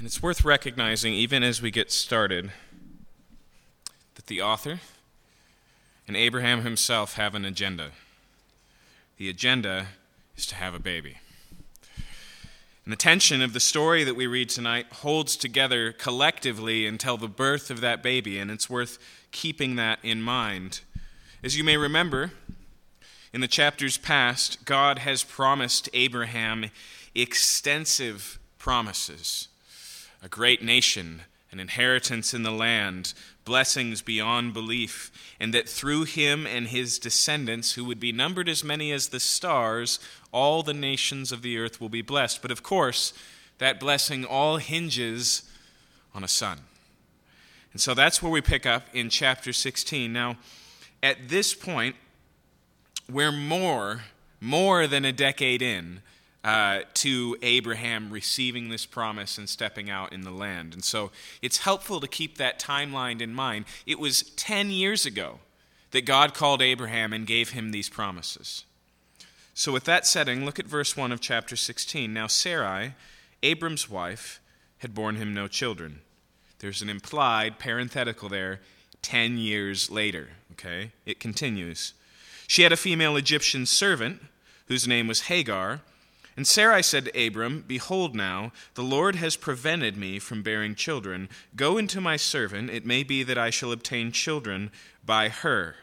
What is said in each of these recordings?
And it's worth recognizing, even as we get started, that the author and Abraham himself have an agenda. The agenda is to have a baby. And the tension of the story that we read tonight holds together collectively until the birth of that baby, and it's worth keeping that in mind. As you may remember, in the chapters past, God has promised Abraham extensive promises a great nation, an inheritance in the land, blessings beyond belief, and that through him and his descendants, who would be numbered as many as the stars, all the nations of the earth will be blessed. But of course, that blessing all hinges on a son. And so that's where we pick up in chapter 16. Now, at this point, we're more, more than a decade in uh, to Abraham receiving this promise and stepping out in the land. And so it's helpful to keep that timeline in mind. It was 10 years ago that God called Abraham and gave him these promises. So, with that setting, look at verse 1 of chapter 16. Now, Sarai, Abram's wife, had borne him no children. There's an implied parenthetical there, 10 years later. Okay? It continues. She had a female Egyptian servant whose name was Hagar and Sarai said to Abram, Behold, now, the Lord has prevented me from bearing children. Go into my servant, it may be that I shall obtain children by her.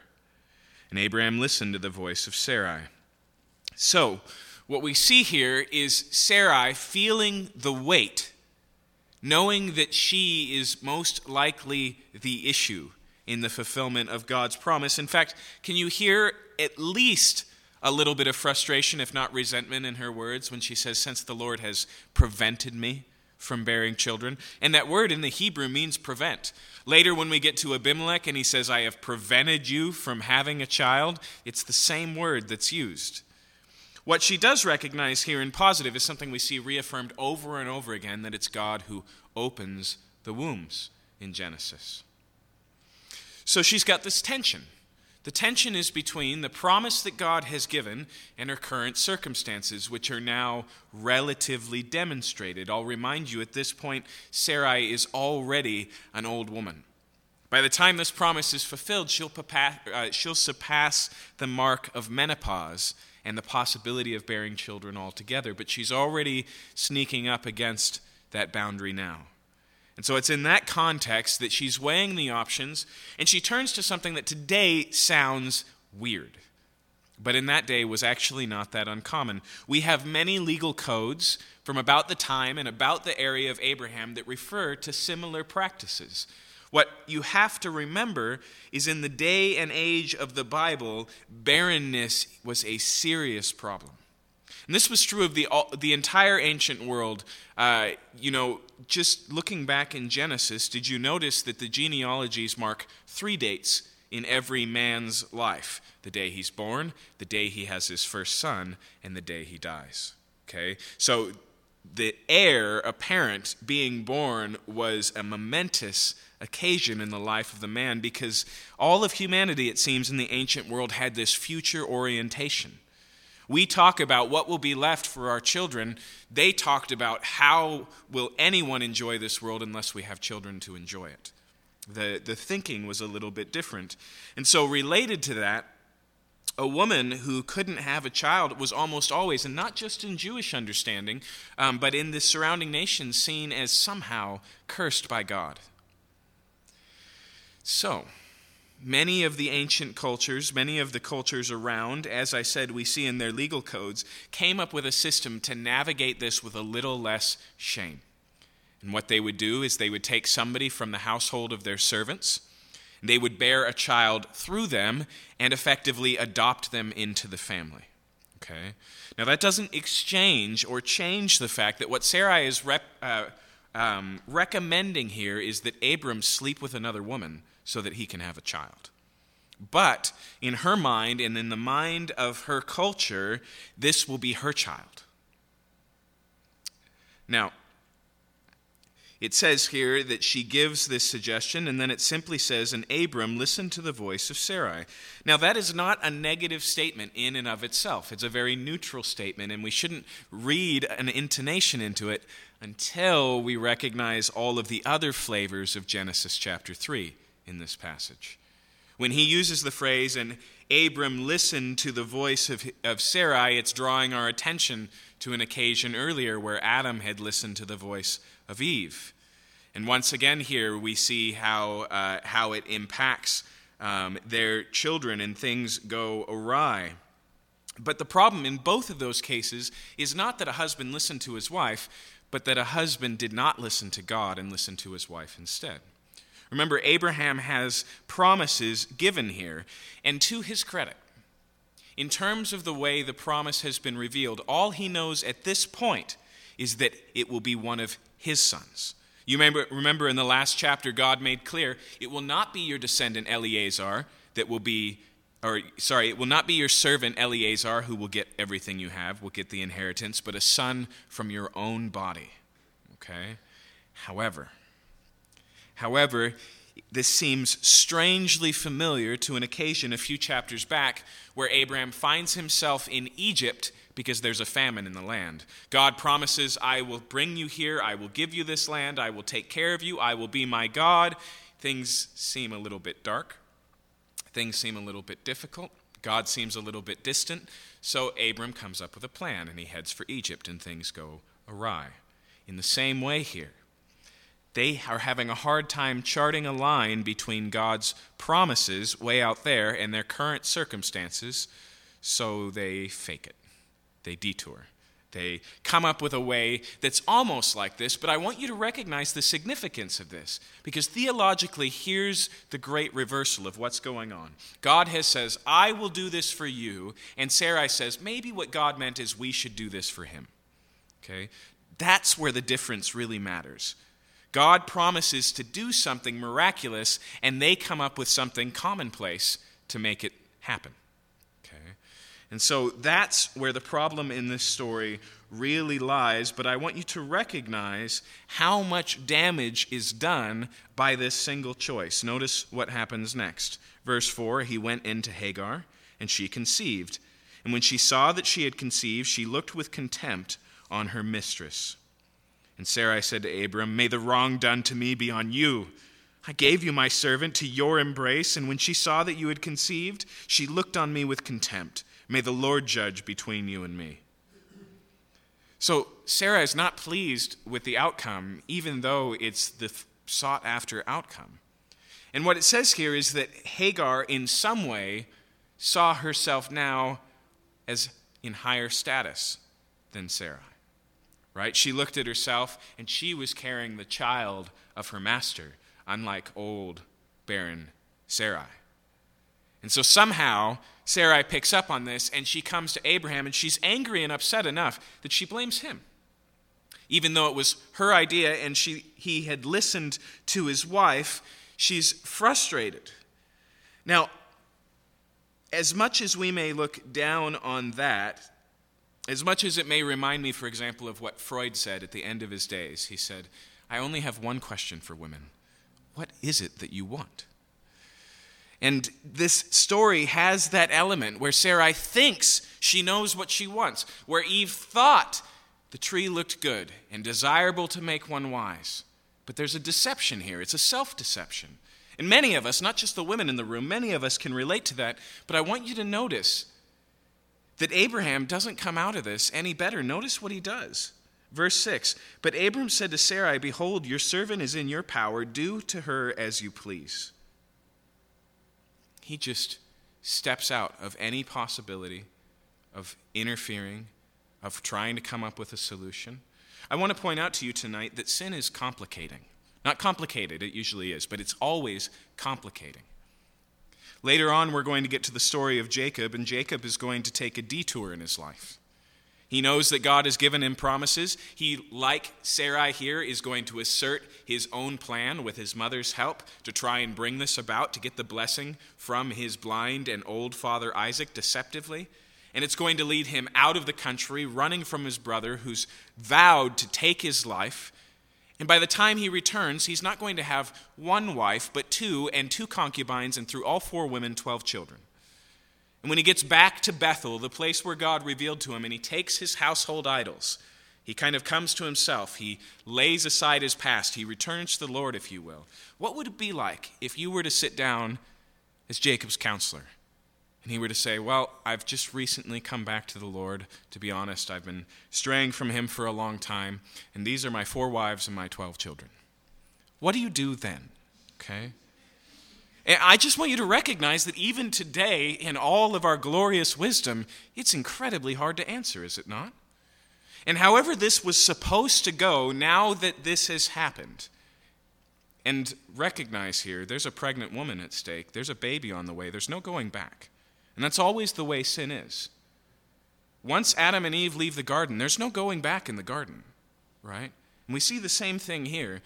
And Abraham listened to the voice of Sarai. So, what we see here is Sarai feeling the weight, knowing that she is most likely the issue in the fulfillment of God's promise. In fact, can you hear at least a little bit of frustration, if not resentment, in her words when she says, Since the Lord has prevented me from bearing children. And that word in the Hebrew means prevent. Later, when we get to Abimelech and he says, I have prevented you from having a child, it's the same word that's used. What she does recognize here in positive is something we see reaffirmed over and over again that it's God who opens the wombs in Genesis. So she's got this tension the tension is between the promise that God has given and her current circumstances, which are now relatively demonstrated. I'll remind you at this point, Sarai is already an old woman. By the time this promise is fulfilled, she'll, uh, she'll surpass the mark of menopause and the possibility of bearing children altogether, but she's already sneaking up against that boundary now. And so it's in that context that she's weighing the options, and she turns to something that today sounds weird. But in that day was actually not that uncommon. We have many legal codes from about the time and about the area of Abraham that refer to similar practices. What you have to remember is in the day and age of the Bible, barrenness was a serious problem. And this was true of the, the entire ancient world. Uh, you know, just looking back in Genesis, did you notice that the genealogies mark three dates in every man's life the day he's born, the day he has his first son, and the day he dies? Okay? So the heir apparent being born was a momentous occasion in the life of the man because all of humanity, it seems, in the ancient world had this future orientation. We talk about what will be left for our children. They talked about how will anyone enjoy this world unless we have children to enjoy it. The, the thinking was a little bit different. And so, related to that, a woman who couldn't have a child was almost always, and not just in Jewish understanding, um, but in the surrounding nations, seen as somehow cursed by God. So, Many of the ancient cultures, many of the cultures around, as I said, we see in their legal codes, came up with a system to navigate this with a little less shame. And what they would do is they would take somebody from the household of their servants, they would bear a child through them, and effectively adopt them into the family. Okay? Now, that doesn't exchange or change the fact that what Sarai is rep, uh, um, recommending here is that Abram sleep with another woman so that he can have a child. But in her mind and in the mind of her culture, this will be her child. Now, It says here that she gives this suggestion, and then it simply says, And Abram listened to the voice of Sarai. Now, that is not a negative statement in and of itself. It's a very neutral statement, and we shouldn't read an intonation into it until we recognize all of the other flavors of Genesis chapter 3 in this passage. When he uses the phrase, and Abram listened to the voice of, of Sarai, it's drawing our attention to an occasion earlier where Adam had listened to the voice of Eve. And once again, here we see how, uh, how it impacts um, their children and things go awry. But the problem in both of those cases is not that a husband listened to his wife, but that a husband did not listen to God and listened to his wife instead. Remember, Abraham has promises given here, and to his credit, in terms of the way the promise has been revealed, all he knows at this point is that it will be one of his sons. You remember, remember in the last chapter, God made clear it will not be your descendant Eleazar that will be, or sorry, it will not be your servant Eleazar who will get everything you have, will get the inheritance, but a son from your own body. Okay? However, however, this seems strangely familiar to an occasion a few chapters back where Abraham finds himself in Egypt because there's a famine in the land. God promises, I will bring you here, I will give you this land, I will take care of you, I will be my God. Things seem a little bit dark, things seem a little bit difficult, God seems a little bit distant. So Abram comes up with a plan and he heads for Egypt, and things go awry. In the same way, here, they are having a hard time charting a line between God's promises way out there and their current circumstances, so they fake it they detour. They come up with a way that's almost like this, but I want you to recognize the significance of this because theologically, here's the great reversal of what's going on. God has says, "I will do this for you," and Sarai says, "Maybe what God meant is we should do this for him." Okay? That's where the difference really matters. God promises to do something miraculous, and they come up with something commonplace to make it happen. Okay? And so that's where the problem in this story really lies. But I want you to recognize how much damage is done by this single choice. Notice what happens next. Verse 4 He went into Hagar, and she conceived. And when she saw that she had conceived, she looked with contempt on her mistress. And Sarai said to Abram, May the wrong done to me be on you. I gave you my servant to your embrace, and when she saw that you had conceived, she looked on me with contempt. May the Lord judge between you and me. So Sarah is not pleased with the outcome, even though it's the sought after outcome. And what it says here is that Hagar, in some way, saw herself now as in higher status than Sarah. Right? She looked at herself and she was carrying the child of her master, unlike old, barren Sarai. And so somehow Sarai picks up on this and she comes to Abraham and she's angry and upset enough that she blames him. Even though it was her idea and she, he had listened to his wife, she's frustrated. Now, as much as we may look down on that, as much as it may remind me, for example, of what Freud said at the end of his days, he said, I only have one question for women What is it that you want? And this story has that element where Sarai thinks she knows what she wants, where Eve thought the tree looked good and desirable to make one wise. But there's a deception here, it's a self deception. And many of us, not just the women in the room, many of us can relate to that. But I want you to notice that Abraham doesn't come out of this any better. Notice what he does. Verse 6 But Abram said to Sarai, Behold, your servant is in your power, do to her as you please he just steps out of any possibility of interfering, of trying to come up with a solution. I want to point out to you tonight that sin is complicating. Not complicated, it usually is, but it's always complicating. Later on, we're going to get to the story of Jacob, and Jacob is going to take a detour in his life. He knows that God has given him promises. He, like Sarai here, is going to assert his own plan with his mother's help to try and bring this about, to get the blessing from his blind and old father Isaac deceptively. And it's going to lead him out of the country, running from his brother who's vowed to take his life. And by the time he returns, he's not going to have one wife, but two, and two concubines, and through all four women, 12 children. And when he gets back to Bethel, the place where God revealed to him, and he takes his household idols, he kind of comes to himself. He lays aside his past. He returns to the Lord, if you will. What would it be like if you were to sit down as Jacob's counselor and he were to say, Well, I've just recently come back to the Lord. To be honest, I've been straying from him for a long time, and these are my four wives and my 12 children. What do you do then? Okay? And I just want you to recognize that even today, in all of our glorious wisdom, it's incredibly hard to answer, is it not? And however this was supposed to go, now that this has happened, and recognize here, there's a pregnant woman at stake, there's a baby on the way, there's no going back. And that's always the way sin is. Once Adam and Eve leave the garden, there's no going back in the garden, right? And we see the same thing here.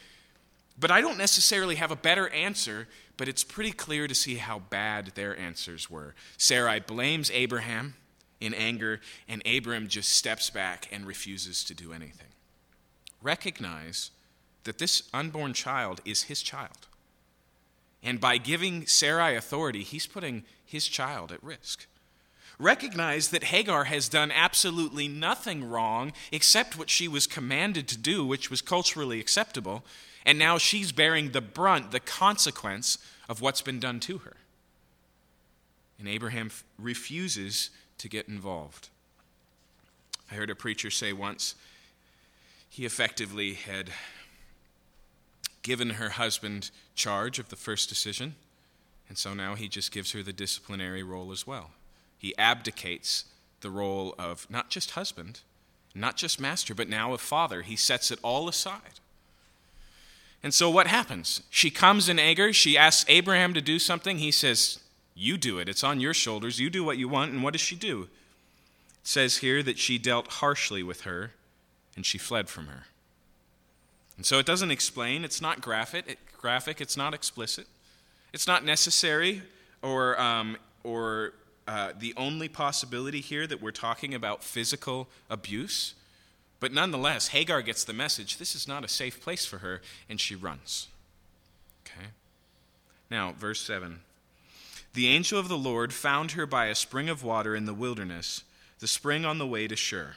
But I don't necessarily have a better answer, but it's pretty clear to see how bad their answers were. Sarai blames Abraham in anger, and Abram just steps back and refuses to do anything. Recognize that this unborn child is his child. And by giving Sarai authority, he's putting his child at risk. Recognize that Hagar has done absolutely nothing wrong except what she was commanded to do, which was culturally acceptable, and now she's bearing the brunt, the consequence of what's been done to her. And Abraham refuses to get involved. I heard a preacher say once he effectively had given her husband charge of the first decision, and so now he just gives her the disciplinary role as well. He abdicates the role of not just husband, not just master, but now of father. He sets it all aside. And so what happens? She comes in anger. She asks Abraham to do something. He says, You do it. It's on your shoulders. You do what you want. And what does she do? It says here that she dealt harshly with her and she fled from her. And so it doesn't explain, it's not graphic, graphic it's not explicit, it's not necessary or, um, or uh, the only possibility here that we're talking about physical abuse. But nonetheless, Hagar gets the message this is not a safe place for her, and she runs. Okay? Now, verse 7. The angel of the Lord found her by a spring of water in the wilderness, the spring on the way to Shur.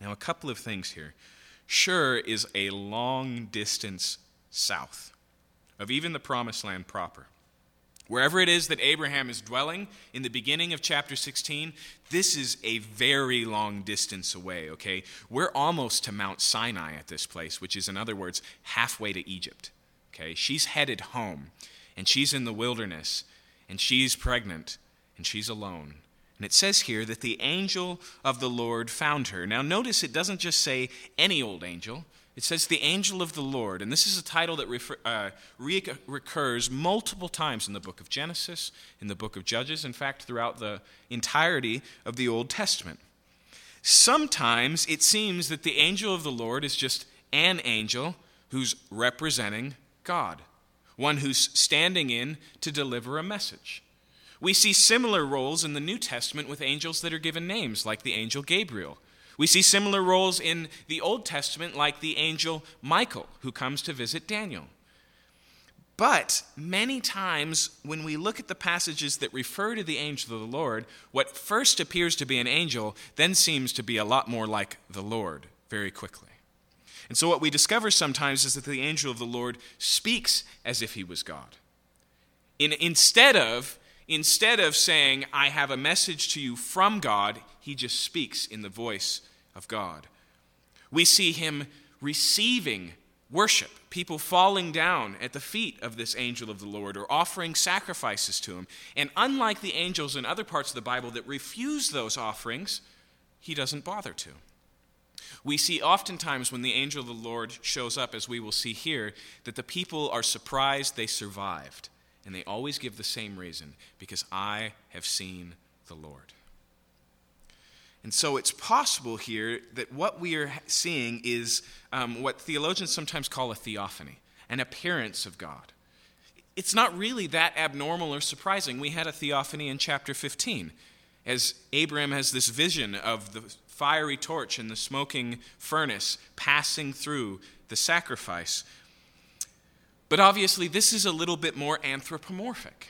Now, a couple of things here. Shur is a long distance south of even the promised land proper. Wherever it is that Abraham is dwelling in the beginning of chapter 16, this is a very long distance away, okay? We're almost to Mount Sinai at this place, which is, in other words, halfway to Egypt, okay? She's headed home, and she's in the wilderness, and she's pregnant, and she's alone. And it says here that the angel of the Lord found her. Now, notice it doesn't just say any old angel, it says the angel of the Lord. And this is a title that refer, uh, recurs multiple times in the book of Genesis, in the book of Judges, in fact, throughout the entirety of the Old Testament. Sometimes it seems that the angel of the Lord is just an angel who's representing God, one who's standing in to deliver a message. We see similar roles in the New Testament with angels that are given names, like the angel Gabriel. We see similar roles in the Old Testament, like the angel Michael, who comes to visit Daniel. But many times, when we look at the passages that refer to the angel of the Lord, what first appears to be an angel then seems to be a lot more like the Lord very quickly. And so, what we discover sometimes is that the angel of the Lord speaks as if he was God. In, instead of Instead of saying, I have a message to you from God, he just speaks in the voice of God. We see him receiving worship, people falling down at the feet of this angel of the Lord or offering sacrifices to him. And unlike the angels in other parts of the Bible that refuse those offerings, he doesn't bother to. We see oftentimes when the angel of the Lord shows up, as we will see here, that the people are surprised they survived. And they always give the same reason because I have seen the Lord. And so it's possible here that what we are seeing is um, what theologians sometimes call a theophany, an appearance of God. It's not really that abnormal or surprising. We had a theophany in chapter 15 as Abraham has this vision of the fiery torch and the smoking furnace passing through the sacrifice. But obviously, this is a little bit more anthropomorphic.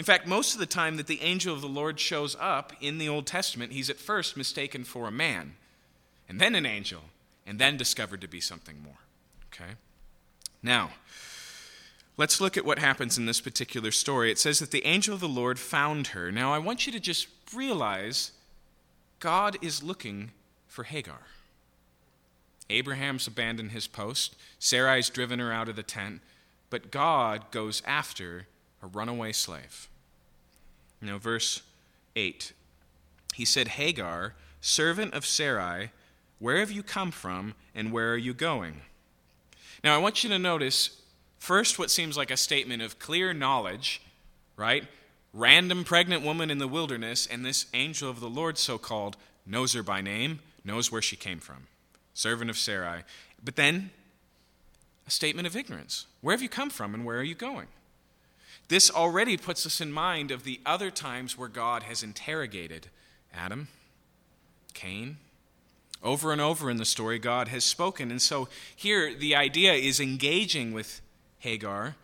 In fact, most of the time that the angel of the Lord shows up in the Old Testament, he's at first mistaken for a man, and then an angel, and then discovered to be something more. Okay? Now, let's look at what happens in this particular story. It says that the angel of the Lord found her. Now, I want you to just realize God is looking for Hagar. Abraham's abandoned his post, Sarai's driven her out of the tent, but God goes after a runaway slave. Now, verse 8 He said, Hagar, servant of Sarai, where have you come from and where are you going? Now, I want you to notice first what seems like a statement of clear knowledge, right? Random pregnant woman in the wilderness, and this angel of the Lord, so called, knows her by name, knows where she came from. Servant of Sarai. But then, a statement of ignorance. Where have you come from and where are you going? This already puts us in mind of the other times where God has interrogated Adam, Cain. Over and over in the story, God has spoken. And so here, the idea is engaging with Hagar,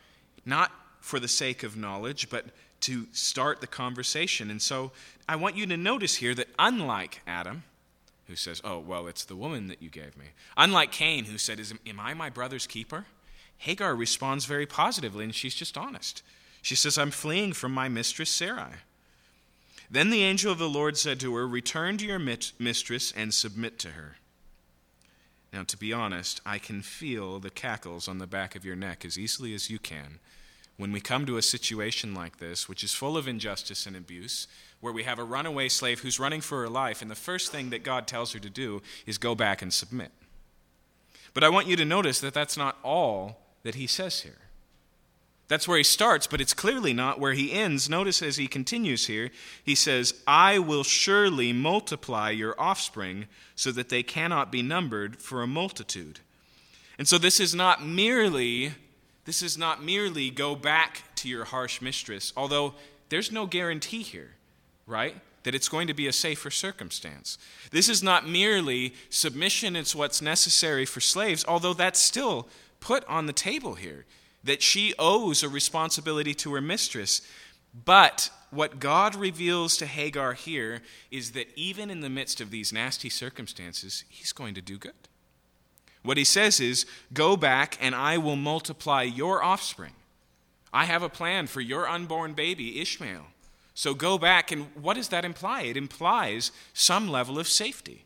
not for the sake of knowledge, but to start the conversation. And so I want you to notice here that unlike Adam, who says, Oh, well, it's the woman that you gave me, unlike Cain, who said, Am I my brother's keeper? Hagar responds very positively, and she's just honest. She says, I'm fleeing from my mistress Sarai. Then the angel of the Lord said to her, Return to your mistress and submit to her. Now, to be honest, I can feel the cackles on the back of your neck as easily as you can when we come to a situation like this, which is full of injustice and abuse, where we have a runaway slave who's running for her life, and the first thing that God tells her to do is go back and submit. But I want you to notice that that's not all that he says here. That's where he starts, but it's clearly not where he ends. Notice as he continues here, he says, I will surely multiply your offspring so that they cannot be numbered for a multitude. And so this is not merely this is not merely go back to your harsh mistress, although there's no guarantee here, right? That it's going to be a safer circumstance. This is not merely submission, it's what's necessary for slaves, although that's still put on the table here that she owes a responsibility to her mistress. But what God reveals to Hagar here is that even in the midst of these nasty circumstances, he's going to do good. What he says is, Go back and I will multiply your offspring. I have a plan for your unborn baby, Ishmael. So go back, and what does that imply? It implies some level of safety.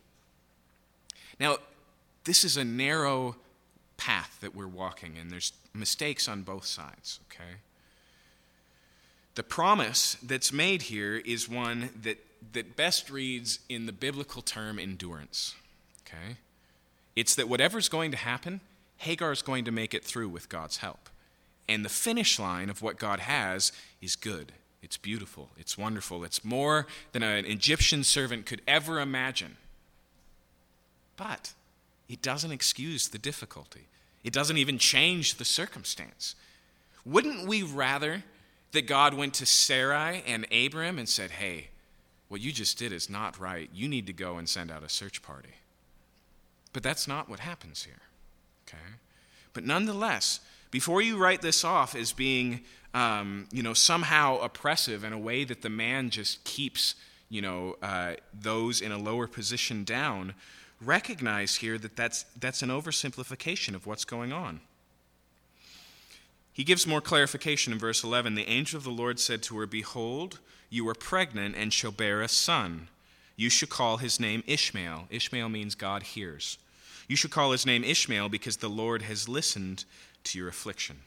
Now, this is a narrow path that we're walking, and there's mistakes on both sides, okay? The promise that's made here is one that, that best reads in the biblical term endurance, okay? It's that whatever's going to happen, Hagar is going to make it through with God's help. And the finish line of what God has is good. It's beautiful. It's wonderful. It's more than an Egyptian servant could ever imagine. But it doesn't excuse the difficulty. It doesn't even change the circumstance. Wouldn't we rather that God went to Sarai and Abram and said, Hey, what you just did is not right. You need to go and send out a search party. But that's not what happens here. Okay? But nonetheless, before you write this off as being, um, you know, somehow oppressive in a way that the man just keeps, you know, uh, those in a lower position down, recognize here that that's, that's an oversimplification of what's going on. He gives more clarification in verse 11. The angel of the Lord said to her, Behold, you are pregnant and shall bear a son. You shall call his name Ishmael. Ishmael means God hears. You shall call his name Ishmael because the Lord has listened to your affliction.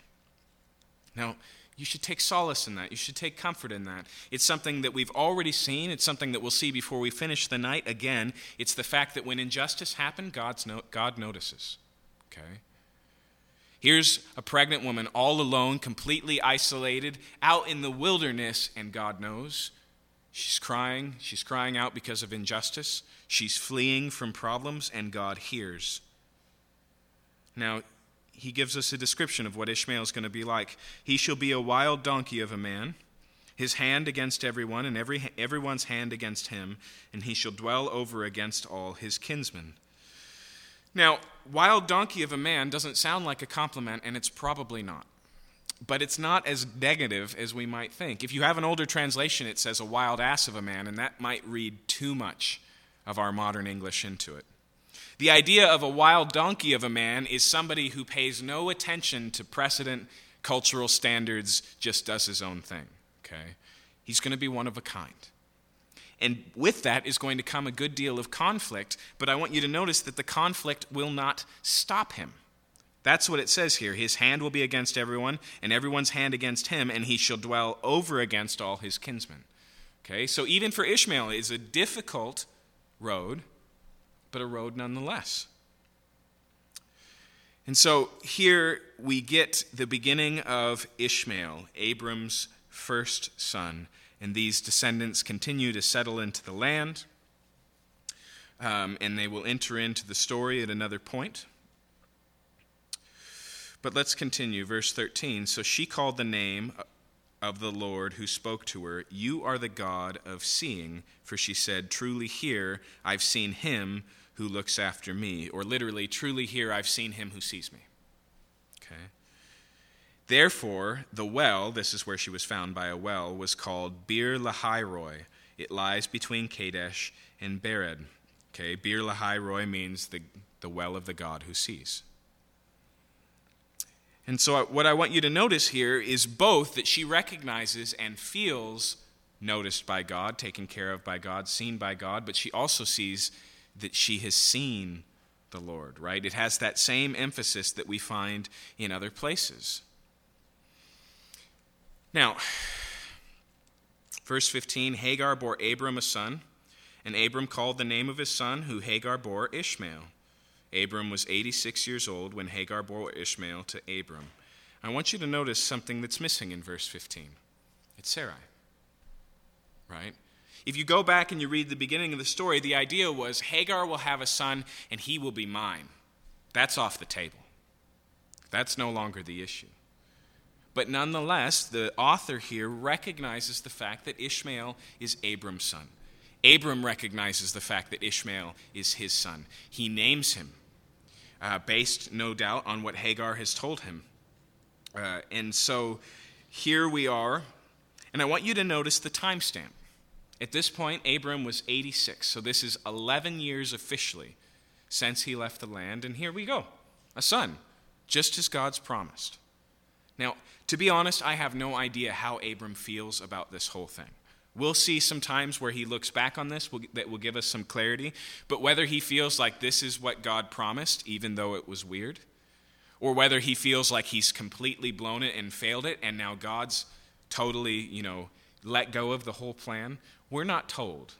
Now, you should take solace in that. You should take comfort in that. It's something that we've already seen. It's something that we'll see before we finish the night. Again, it's the fact that when injustice happens, God's no, God notices. Okay? Here's a pregnant woman all alone, completely isolated, out in the wilderness, and God knows. She's crying. She's crying out because of injustice. She's fleeing from problems, and God hears. Now, he gives us a description of what Ishmael is going to be like. He shall be a wild donkey of a man, his hand against everyone, and every, everyone's hand against him, and he shall dwell over against all his kinsmen. Now, wild donkey of a man doesn't sound like a compliment, and it's probably not. But it's not as negative as we might think. If you have an older translation, it says a wild ass of a man, and that might read too much of our modern English into it. The idea of a wild donkey of a man is somebody who pays no attention to precedent, cultural standards, just does his own thing. Okay? He's going to be one of a kind. And with that is going to come a good deal of conflict, but I want you to notice that the conflict will not stop him. That's what it says here. His hand will be against everyone, and everyone's hand against him, and he shall dwell over against all his kinsmen. Okay, so even for Ishmael, it is a difficult road, but a road nonetheless. And so here we get the beginning of Ishmael, Abram's first son. And these descendants continue to settle into the land. Um, and they will enter into the story at another point. But let's continue. Verse 13. So she called the name of the Lord who spoke to her, You are the God of seeing. For she said, Truly here I've seen him who looks after me. Or literally, Truly here I've seen him who sees me. Okay. Therefore, the well, this is where she was found by a well, was called Beer Lahairoi. It lies between Kadesh and Bered. Okay, Beer Lahairoi means the, the well of the God who sees. And so, what I want you to notice here is both that she recognizes and feels noticed by God, taken care of by God, seen by God, but she also sees that she has seen the Lord, right? It has that same emphasis that we find in other places. Now, verse 15 Hagar bore Abram a son, and Abram called the name of his son, who Hagar bore Ishmael. Abram was 86 years old when Hagar bore Ishmael to Abram. I want you to notice something that's missing in verse 15. It's Sarai. Right? If you go back and you read the beginning of the story, the idea was Hagar will have a son and he will be mine. That's off the table. That's no longer the issue. But nonetheless, the author here recognizes the fact that Ishmael is Abram's son. Abram recognizes the fact that Ishmael is his son. He names him, uh, based, no doubt, on what Hagar has told him. Uh, and so here we are, and I want you to notice the timestamp. At this point, Abram was 86, so this is 11 years officially since he left the land, and here we go a son, just as God's promised. Now, to be honest, I have no idea how Abram feels about this whole thing. We'll see some times where he looks back on this that will give us some clarity. But whether he feels like this is what God promised, even though it was weird, or whether he feels like he's completely blown it and failed it, and now God's totally, you know, let go of the whole plan, we're not told.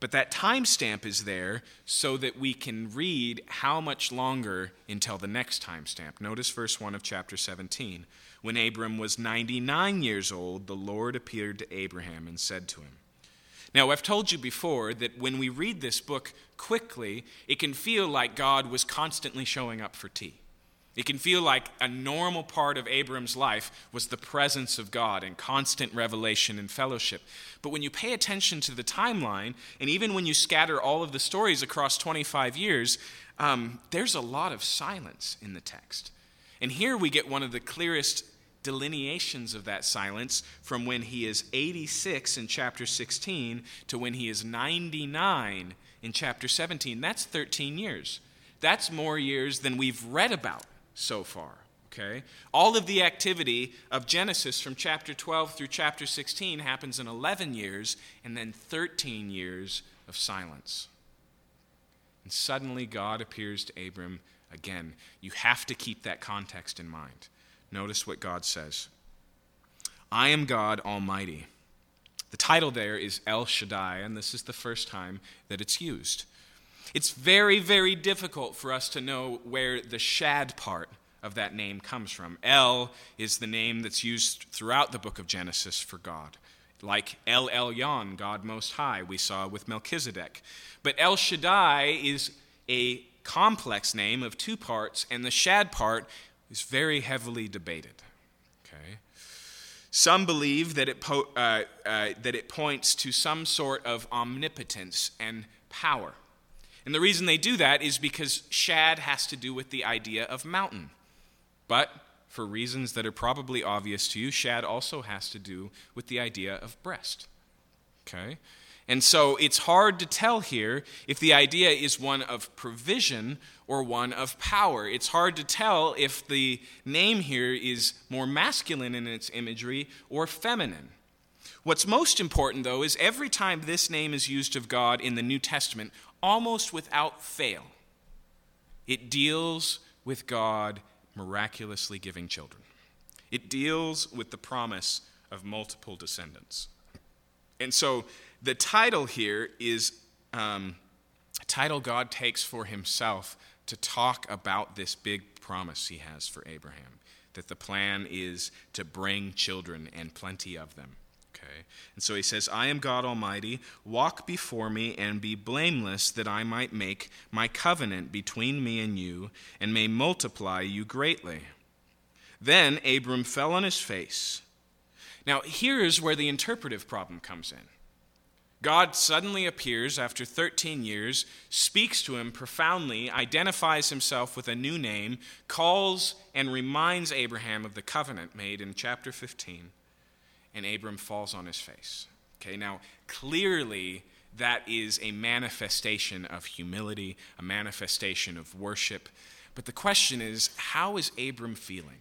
But that timestamp is there so that we can read how much longer until the next timestamp. Notice verse 1 of chapter 17. When Abram was 99 years old, the Lord appeared to Abraham and said to him, now, I've told you before that when we read this book quickly, it can feel like God was constantly showing up for tea. It can feel like a normal part of Abram's life was the presence of God and constant revelation and fellowship. But when you pay attention to the timeline, and even when you scatter all of the stories across 25 years, um, there's a lot of silence in the text. And here we get one of the clearest delineations of that silence from when he is 86 in chapter 16 to when he is 99 in chapter 17. That's 13 years. That's more years than we've read about so far. Okay? All of the activity of Genesis from chapter 12 through chapter 16 happens in 11 years and then 13 years of silence. And suddenly God appears to Abram again. You have to keep that context in mind. Notice what God says I am God Almighty. The title there is El Shaddai, and this is the first time that it's used. It's very, very difficult for us to know where the shad part of that name comes from. El is the name that's used throughout the book of Genesis for God. Like El Elyon, God Most High, we saw with Melchizedek. But El Shaddai is a complex name of two parts, and the shad part is very heavily debated. Okay? Some believe that it, po- uh, uh, that it points to some sort of omnipotence and power. And the reason they do that is because shad has to do with the idea of mountain. But for reasons that are probably obvious to you, shad also has to do with the idea of breast. Okay? And so it's hard to tell here if the idea is one of provision or one of power. It's hard to tell if the name here is more masculine in its imagery or feminine. What's most important, though, is every time this name is used of God in the New Testament, almost without fail, it deals with God miraculously giving children. It deals with the promise of multiple descendants. And so the title here is um, a title God takes for himself to talk about this big promise he has for Abraham that the plan is to bring children and plenty of them. Okay? And so he says, I am God Almighty. Walk before me and be blameless, that I might make my covenant between me and you, and may multiply you greatly. Then Abram fell on his face. Now, here's where the interpretive problem comes in. God suddenly appears after 13 years, speaks to him profoundly, identifies himself with a new name, calls and reminds Abraham of the covenant made in chapter 15, and Abram falls on his face. Okay, now clearly that is a manifestation of humility, a manifestation of worship. But the question is, how is Abram feeling?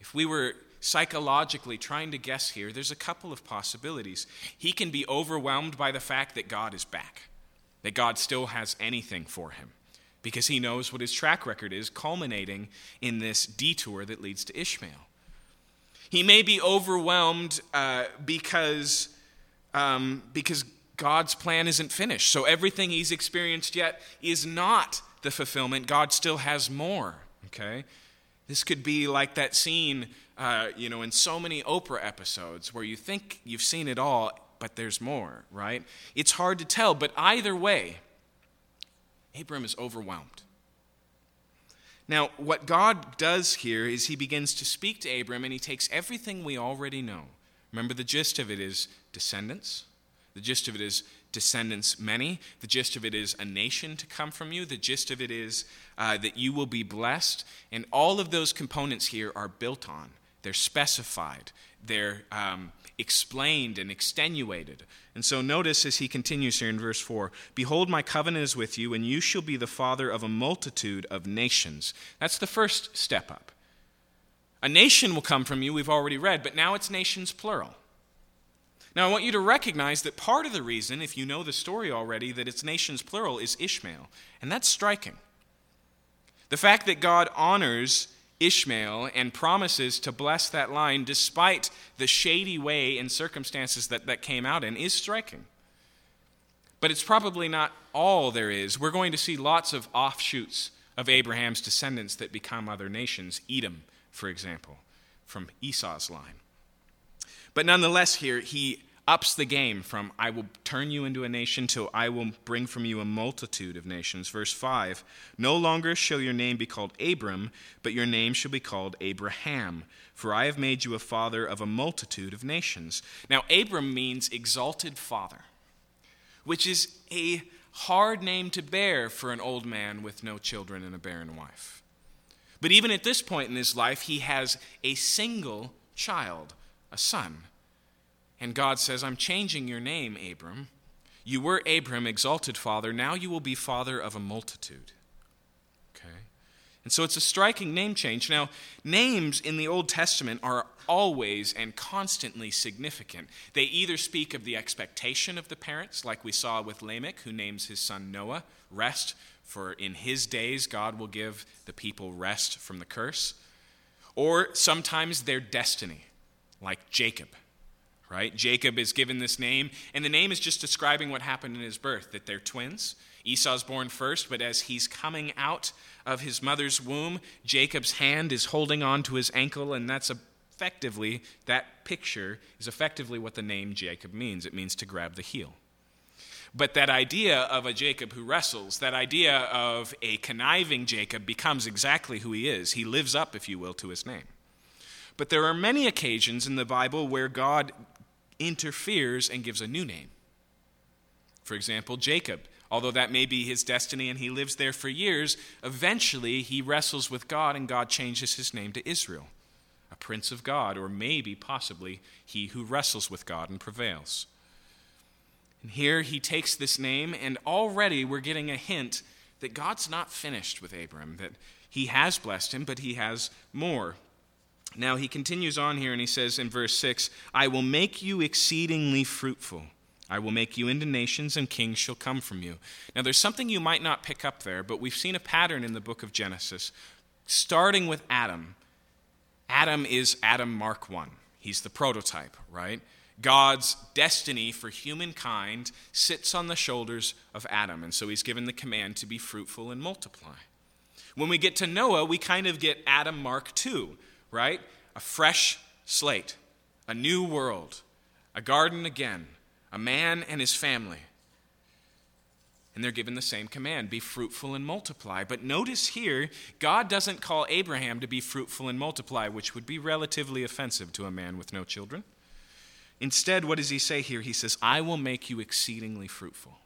If we were psychologically trying to guess here, there's a couple of possibilities. He can be overwhelmed by the fact that God is back, that God still has anything for him, because he knows what his track record is, culminating in this detour that leads to Ishmael. He may be overwhelmed uh, because, um, because God's plan isn't finished. So everything he's experienced yet is not the fulfillment. God still has more. Okay? This could be like that scene uh, you know, in so many Oprah episodes where you think you've seen it all, but there's more, right? It's hard to tell, but either way, Abram is overwhelmed. Now, what God does here is he begins to speak to Abram and he takes everything we already know. Remember, the gist of it is descendants. The gist of it is descendants many. The gist of it is a nation to come from you. The gist of it is uh, that you will be blessed. And all of those components here are built on they're specified, they're um, explained and extenuated. And so notice as he continues here in verse 4 Behold, my covenant is with you, and you shall be the father of a multitude of nations. That's the first step up. A nation will come from you, we've already read, but now it's nations plural. Now, I want you to recognize that part of the reason, if you know the story already, that it's nations plural is Ishmael. And that's striking. The fact that God honors Ishmael and promises to bless that line despite the shady way and circumstances that that came out in is striking. But it's probably not all there is. We're going to see lots of offshoots of Abraham's descendants that become other nations, Edom, for example, from Esau's line. But nonetheless, here he ups the game from I will turn you into a nation to I will bring from you a multitude of nations. Verse 5 No longer shall your name be called Abram, but your name shall be called Abraham, for I have made you a father of a multitude of nations. Now, Abram means exalted father, which is a hard name to bear for an old man with no children and a barren wife. But even at this point in his life, he has a single child, a son. And God says, I'm changing your name, Abram. You were Abram, exalted father. Now you will be father of a multitude. Okay? And so it's a striking name change. Now, names in the Old Testament are always and constantly significant. They either speak of the expectation of the parents, like we saw with Lamech, who names his son Noah, rest, for in his days God will give the people rest from the curse. Or sometimes their destiny, like Jacob right? Jacob is given this name, and the name is just describing what happened in his birth that they're twins. Esau's born first, but as he's coming out of his mother's womb, Jacob's hand is holding on to his ankle, and that's effectively, that picture is effectively what the name Jacob means. It means to grab the heel. But that idea of a Jacob who wrestles, that idea of a conniving Jacob becomes exactly who he is. He lives up, if you will, to his name. But there are many occasions in the Bible where God interferes and gives a new name. For example, Jacob although that may be his destiny and he lives there for years, eventually he wrestles with God and God changes his name to Israel, a prince of God, or maybe, possibly, he who wrestles with God and prevails. And here he takes this name, and already we're getting a hint that God's not finished with Abram, that he has blessed him, but he has more. Now he continues on here and he says in verse 6 I will make you exceedingly fruitful. I will make you into nations, and kings shall come from you. Now, there's something you might not pick up there, but we've seen a pattern in the book of Genesis, starting with Adam. Adam is Adam Mark 1. He's the prototype, right? God's destiny for humankind sits on the shoulders of Adam, and so he's given the command to be fruitful and multiply. When we get to Noah, we kind of get Adam Mark II, right? A fresh slate, a new world, a garden again, a man and his family. And they're given the same command be fruitful and multiply. But notice here, God doesn't call Abraham to be fruitful and multiply, which would be relatively offensive to a man with no children. Instead, what does he say here? He says, I will make you exceedingly fruitful.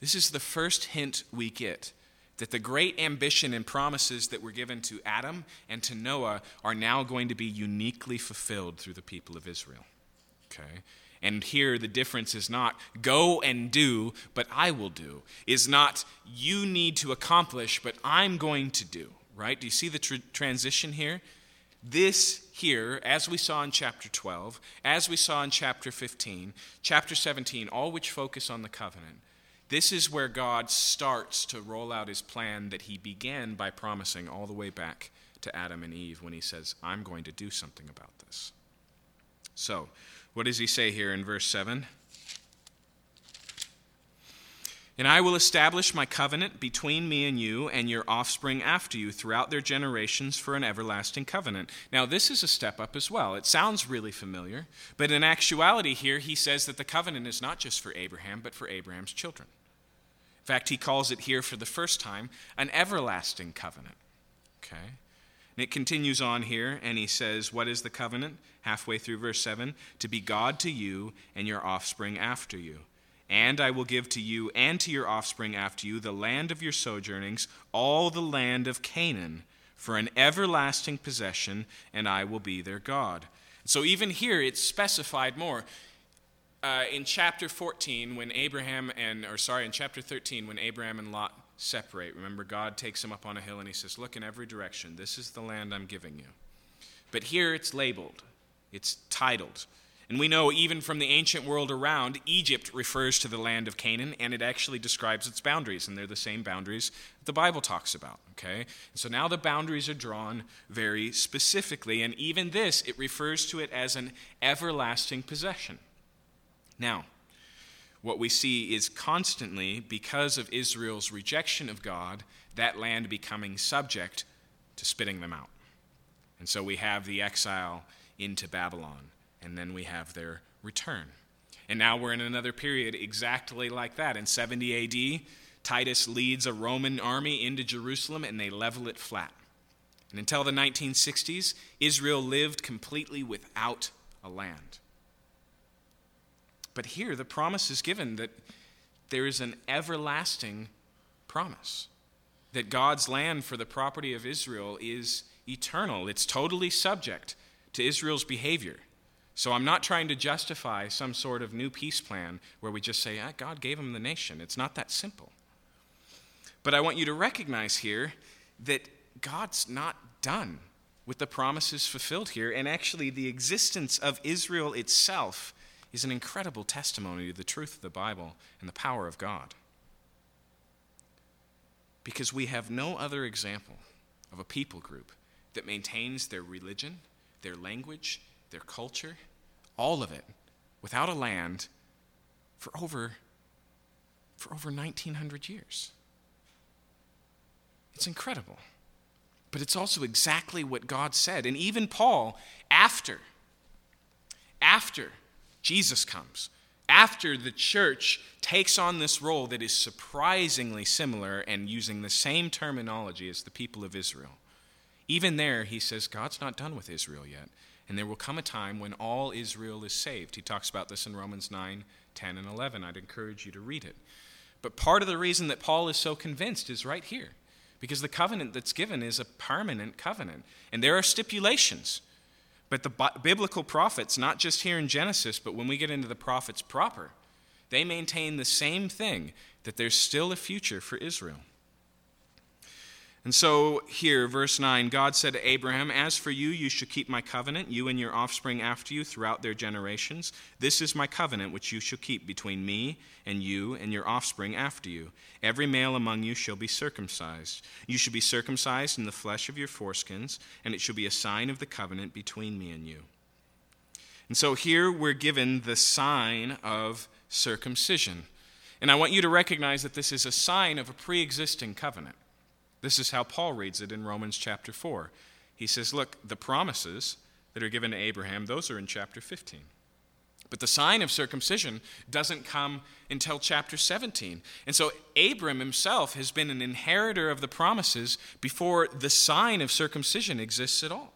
This is the first hint we get that the great ambition and promises that were given to Adam and to Noah are now going to be uniquely fulfilled through the people of Israel. Okay? And here the difference is not go and do, but I will do. Is not you need to accomplish, but I'm going to do. Right? Do you see the tr- transition here? This here, as we saw in chapter 12, as we saw in chapter 15, chapter 17, all which focus on the covenant, this is where God starts to roll out his plan that he began by promising all the way back to Adam and Eve when he says, I'm going to do something about this. So, what does he say here in verse 7? And I will establish my covenant between me and you and your offspring after you throughout their generations for an everlasting covenant. Now, this is a step up as well. It sounds really familiar, but in actuality, here he says that the covenant is not just for Abraham, but for Abraham's children. In fact, he calls it here for the first time an everlasting covenant. Okay? And it continues on here, and he says, What is the covenant? Halfway through verse 7 To be God to you and your offspring after you. And I will give to you and to your offspring after you the land of your sojournings, all the land of Canaan, for an everlasting possession, and I will be their God. So even here, it's specified more uh, in chapter 14, when Abraham and, or sorry, in chapter 13, when Abraham and Lot separate, remember, God takes him up on a hill and he says, Look in every direction. This is the land I'm giving you. But here it's labeled, it's titled. And we know even from the ancient world around, Egypt refers to the land of Canaan, and it actually describes its boundaries, and they're the same boundaries that the Bible talks about. Okay? So now the boundaries are drawn very specifically, and even this, it refers to it as an everlasting possession. Now, what we see is constantly, because of Israel's rejection of God, that land becoming subject to spitting them out. And so we have the exile into Babylon, and then we have their return. And now we're in another period exactly like that. In 70 AD, Titus leads a Roman army into Jerusalem and they level it flat. And until the 1960s, Israel lived completely without a land. But here, the promise is given that there is an everlasting promise that God's land for the property of Israel is eternal, it's totally subject to Israel's behavior. So I'm not trying to justify some sort of new peace plan where we just say, ah, God gave them the nation. It's not that simple. But I want you to recognize here that God's not done with the promises fulfilled here, and actually the existence of Israel itself is an incredible testimony to the truth of the Bible and the power of God. Because we have no other example of a people group that maintains their religion, their language, their culture, all of it, without a land for over, for over 1900 years. It's incredible. But it's also exactly what God said. And even Paul, after, after Jesus comes. After the church takes on this role that is surprisingly similar and using the same terminology as the people of Israel. Even there, he says, God's not done with Israel yet. And there will come a time when all Israel is saved. He talks about this in Romans 9, 10, and 11. I'd encourage you to read it. But part of the reason that Paul is so convinced is right here. Because the covenant that's given is a permanent covenant. And there are stipulations. But the biblical prophets, not just here in Genesis, but when we get into the prophets proper, they maintain the same thing that there's still a future for Israel. And so here, verse 9 God said to Abraham, As for you, you shall keep my covenant, you and your offspring after you throughout their generations. This is my covenant which you shall keep between me and you and your offspring after you. Every male among you shall be circumcised. You shall be circumcised in the flesh of your foreskins, and it shall be a sign of the covenant between me and you. And so here we're given the sign of circumcision. And I want you to recognize that this is a sign of a pre existing covenant. This is how Paul reads it in Romans chapter 4. He says, Look, the promises that are given to Abraham, those are in chapter 15. But the sign of circumcision doesn't come until chapter 17. And so Abram himself has been an inheritor of the promises before the sign of circumcision exists at all.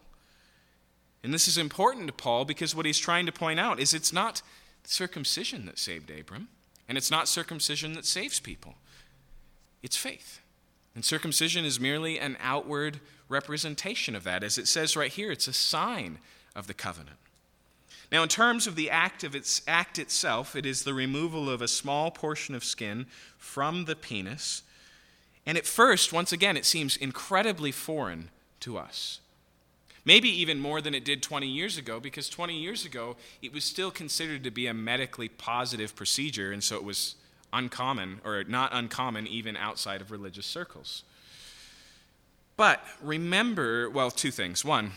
And this is important to Paul because what he's trying to point out is it's not circumcision that saved Abram, and it's not circumcision that saves people, it's faith. And circumcision is merely an outward representation of that. As it says right here, it's a sign of the covenant. Now, in terms of the act of its act itself, it is the removal of a small portion of skin from the penis. And at first, once again, it seems incredibly foreign to us. Maybe even more than it did 20 years ago, because 20 years ago, it was still considered to be a medically positive procedure, and so it was uncommon, or not uncommon even outside of religious circles. But remember, well, two things. One,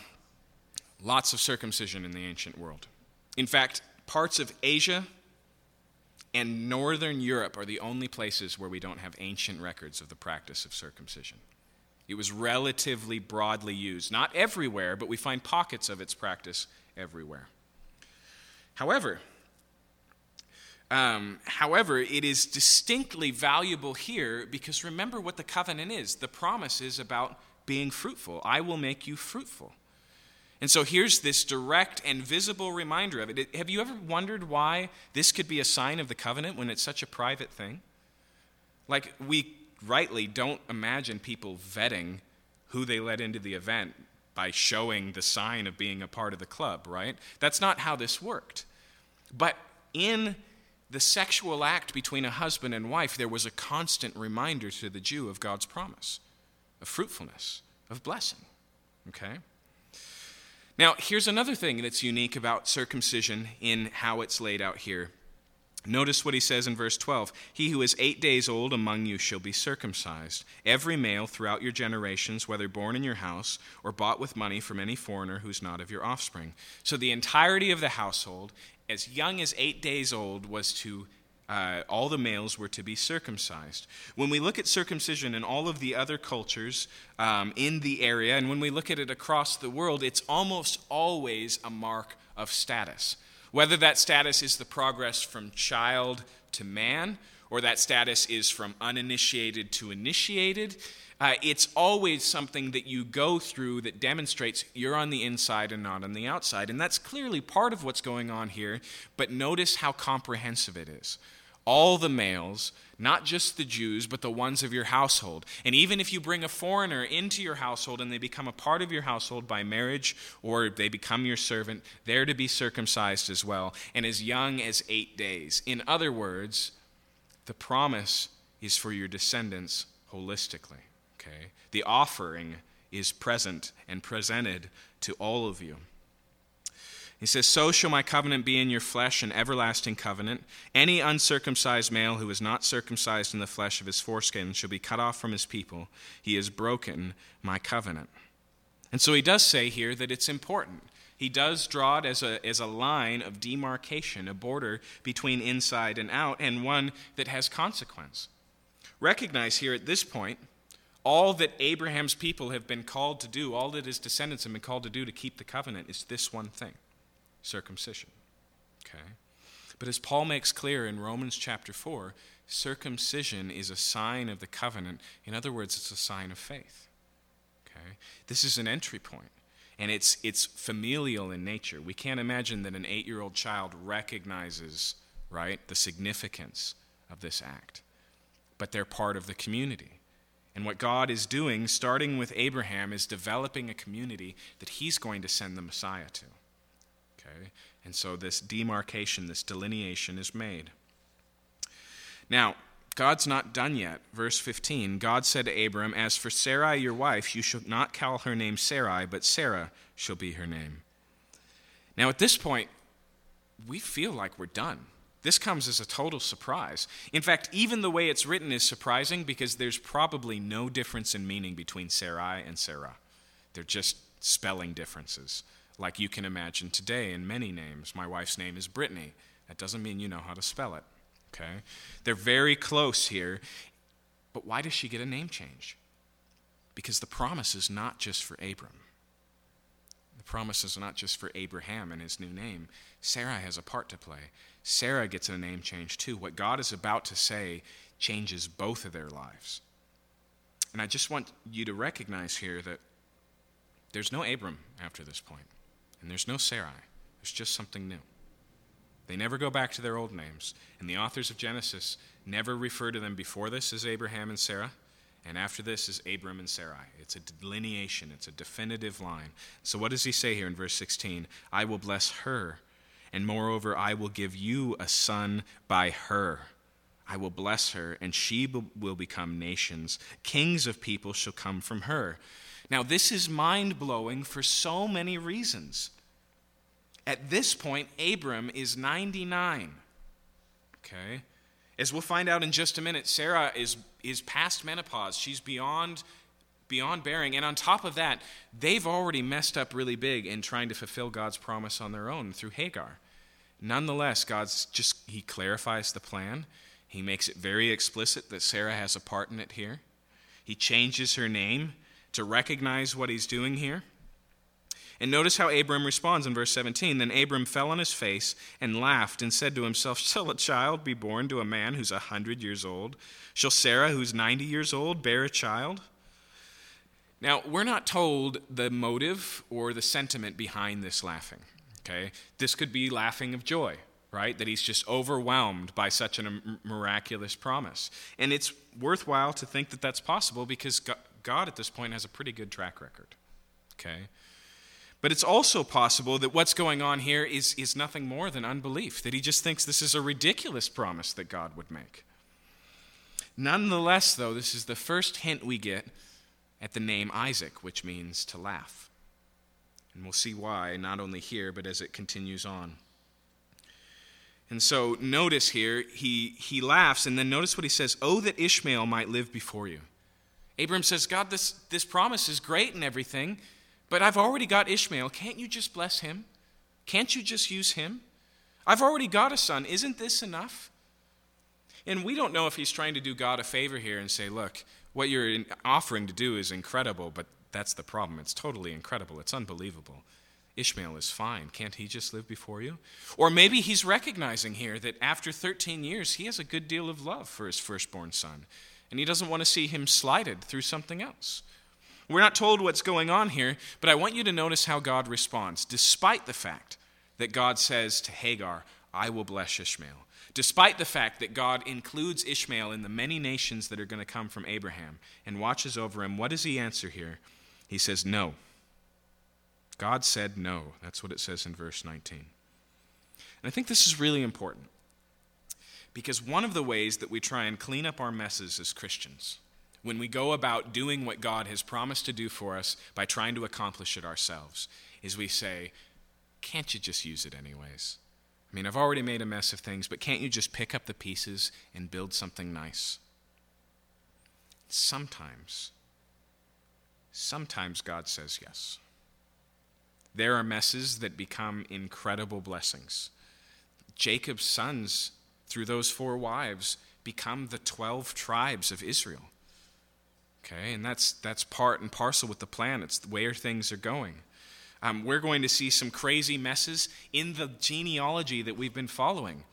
lots of circumcision in the ancient world. In fact, parts of Asia and northern Europe are the only places where we don't have ancient records of the practice of circumcision. It was relatively broadly used, not everywhere, but we find pockets of its practice everywhere. However, um, however, it is distinctly valuable here because remember what the covenant is. The promise is about being fruitful. I will make you fruitful. And so here's this direct and visible reminder of it. Have you ever wondered why this could be a sign of the covenant when it's such a private thing? Like, we rightly don't imagine people vetting who they let into the event by showing the sign of being a part of the club, right? That's not how this worked. But in the sexual act between a husband and wife, there was a constant reminder to the Jew of God's promise, of fruitfulness, of blessing. Okay? Now, here's another thing that's unique about circumcision in how it's laid out here. Notice what he says in verse 12 He who is eight days old among you shall be circumcised, every male throughout your generations, whether born in your house or bought with money from any foreigner who's not of your offspring. So the entirety of the household as young as eight days old was to uh, all the males were to be circumcised. When we look at circumcision in all of the other cultures um, in the area, and when we look at it across the world, it's almost always a mark of status. Whether that status is the progress from child to man, or that status is from uninitiated to initiated, uh, it's always something that you go through that demonstrates you're on the inside and not on the outside. And that's clearly part of what's going on here, but notice how comprehensive it is. All the males, not just the Jews, but the ones of your household. And even if you bring a foreigner into your household and they become a part of your household by marriage or they become your servant, they're to be circumcised as well, and as young as eight days. In other words, the promise is for your descendants holistically. Okay? The offering is present and presented to all of you. He says, So shall my covenant be in your flesh, an everlasting covenant. Any uncircumcised male who is not circumcised in the flesh of his foreskin shall be cut off from his people. He has broken my covenant. And so he does say here that it's important. He does draw it as a, as a line of demarcation, a border between inside and out, and one that has consequence. Recognize here at this point all that Abraham's people have been called to do, all that his descendants have been called to do to keep the covenant is this one thing circumcision. Okay? But as Paul makes clear in Romans chapter 4, circumcision is a sign of the covenant. In other words, it's a sign of faith. Okay? This is an entry point, and it's, it's familial in nature. We can't imagine that an eight year old child recognizes, right, the significance of this act. but they're part of the community. And what God is doing, starting with Abraham, is developing a community that he's going to send the Messiah to. Okay? And so this demarcation, this delineation is made. Now, God's not done yet. Verse 15 God said to Abram, As for Sarai, your wife, you shall not call her name Sarai, but Sarah shall be her name. Now, at this point, we feel like we're done. This comes as a total surprise. In fact, even the way it's written is surprising because there's probably no difference in meaning between Sarai and Sarah. They're just spelling differences, like you can imagine today in many names. My wife's name is Brittany. That doesn't mean you know how to spell it. Okay? They're very close here. But why does she get a name change? Because the promise is not just for Abram. The promise is not just for Abraham and his new name. Sarah has a part to play. Sarah gets a name change too. What God is about to say changes both of their lives. And I just want you to recognize here that there's no Abram after this point, and there's no Sarai. There's just something new. They never go back to their old names, and the authors of Genesis never refer to them before this as Abraham and Sarah, and after this is Abram and Sarai. It's a delineation, it's a definitive line. So, what does he say here in verse 16? I will bless her and moreover, I will give you a son by her. I will bless her, and she will become nations. Kings of people shall come from her. Now, this is mind blowing for so many reasons. At this point, Abram is 99. Okay? As we'll find out in just a minute, Sarah is, is past menopause. She's beyond, beyond bearing. And on top of that, they've already messed up really big in trying to fulfill God's promise on their own through Hagar. Nonetheless, God's just, He clarifies the plan. He makes it very explicit that Sarah has a part in it here. He changes her name to recognize what He's doing here. And notice how Abram responds in verse 17. Then Abram fell on his face and laughed and said to himself, Shall a child be born to a man who's a hundred years old? Shall Sarah, who's 90 years old, bear a child? Now, we're not told the motive or the sentiment behind this laughing. Okay? This could be laughing of joy, right? That he's just overwhelmed by such a miraculous promise. And it's worthwhile to think that that's possible because God at this point has a pretty good track record. Okay? But it's also possible that what's going on here is, is nothing more than unbelief, that he just thinks this is a ridiculous promise that God would make. Nonetheless, though, this is the first hint we get at the name Isaac, which means to laugh. And we'll see why, not only here, but as it continues on. And so notice here, he, he laughs, and then notice what he says Oh, that Ishmael might live before you. Abram says, God, this, this promise is great and everything, but I've already got Ishmael. Can't you just bless him? Can't you just use him? I've already got a son. Isn't this enough? And we don't know if he's trying to do God a favor here and say, Look, what you're offering to do is incredible, but that's the problem. It's totally incredible. It's unbelievable. Ishmael is fine. Can't he just live before you? Or maybe he's recognizing here that after 13 years, he has a good deal of love for his firstborn son, and he doesn't want to see him slighted through something else. We're not told what's going on here, but I want you to notice how God responds, despite the fact that God says to Hagar, I will bless Ishmael. Despite the fact that God includes Ishmael in the many nations that are going to come from Abraham and watches over him, what does he answer here? He says, No. God said no. That's what it says in verse 19. And I think this is really important because one of the ways that we try and clean up our messes as Christians, when we go about doing what God has promised to do for us by trying to accomplish it ourselves, is we say, Can't you just use it anyways? I mean, I've already made a mess of things, but can't you just pick up the pieces and build something nice? Sometimes Sometimes God says yes. There are messes that become incredible blessings. Jacob's sons, through those four wives, become the 12 tribes of Israel. Okay, and that's, that's part and parcel with the plan. It's where things are going. Um, we're going to see some crazy messes in the genealogy that we've been following.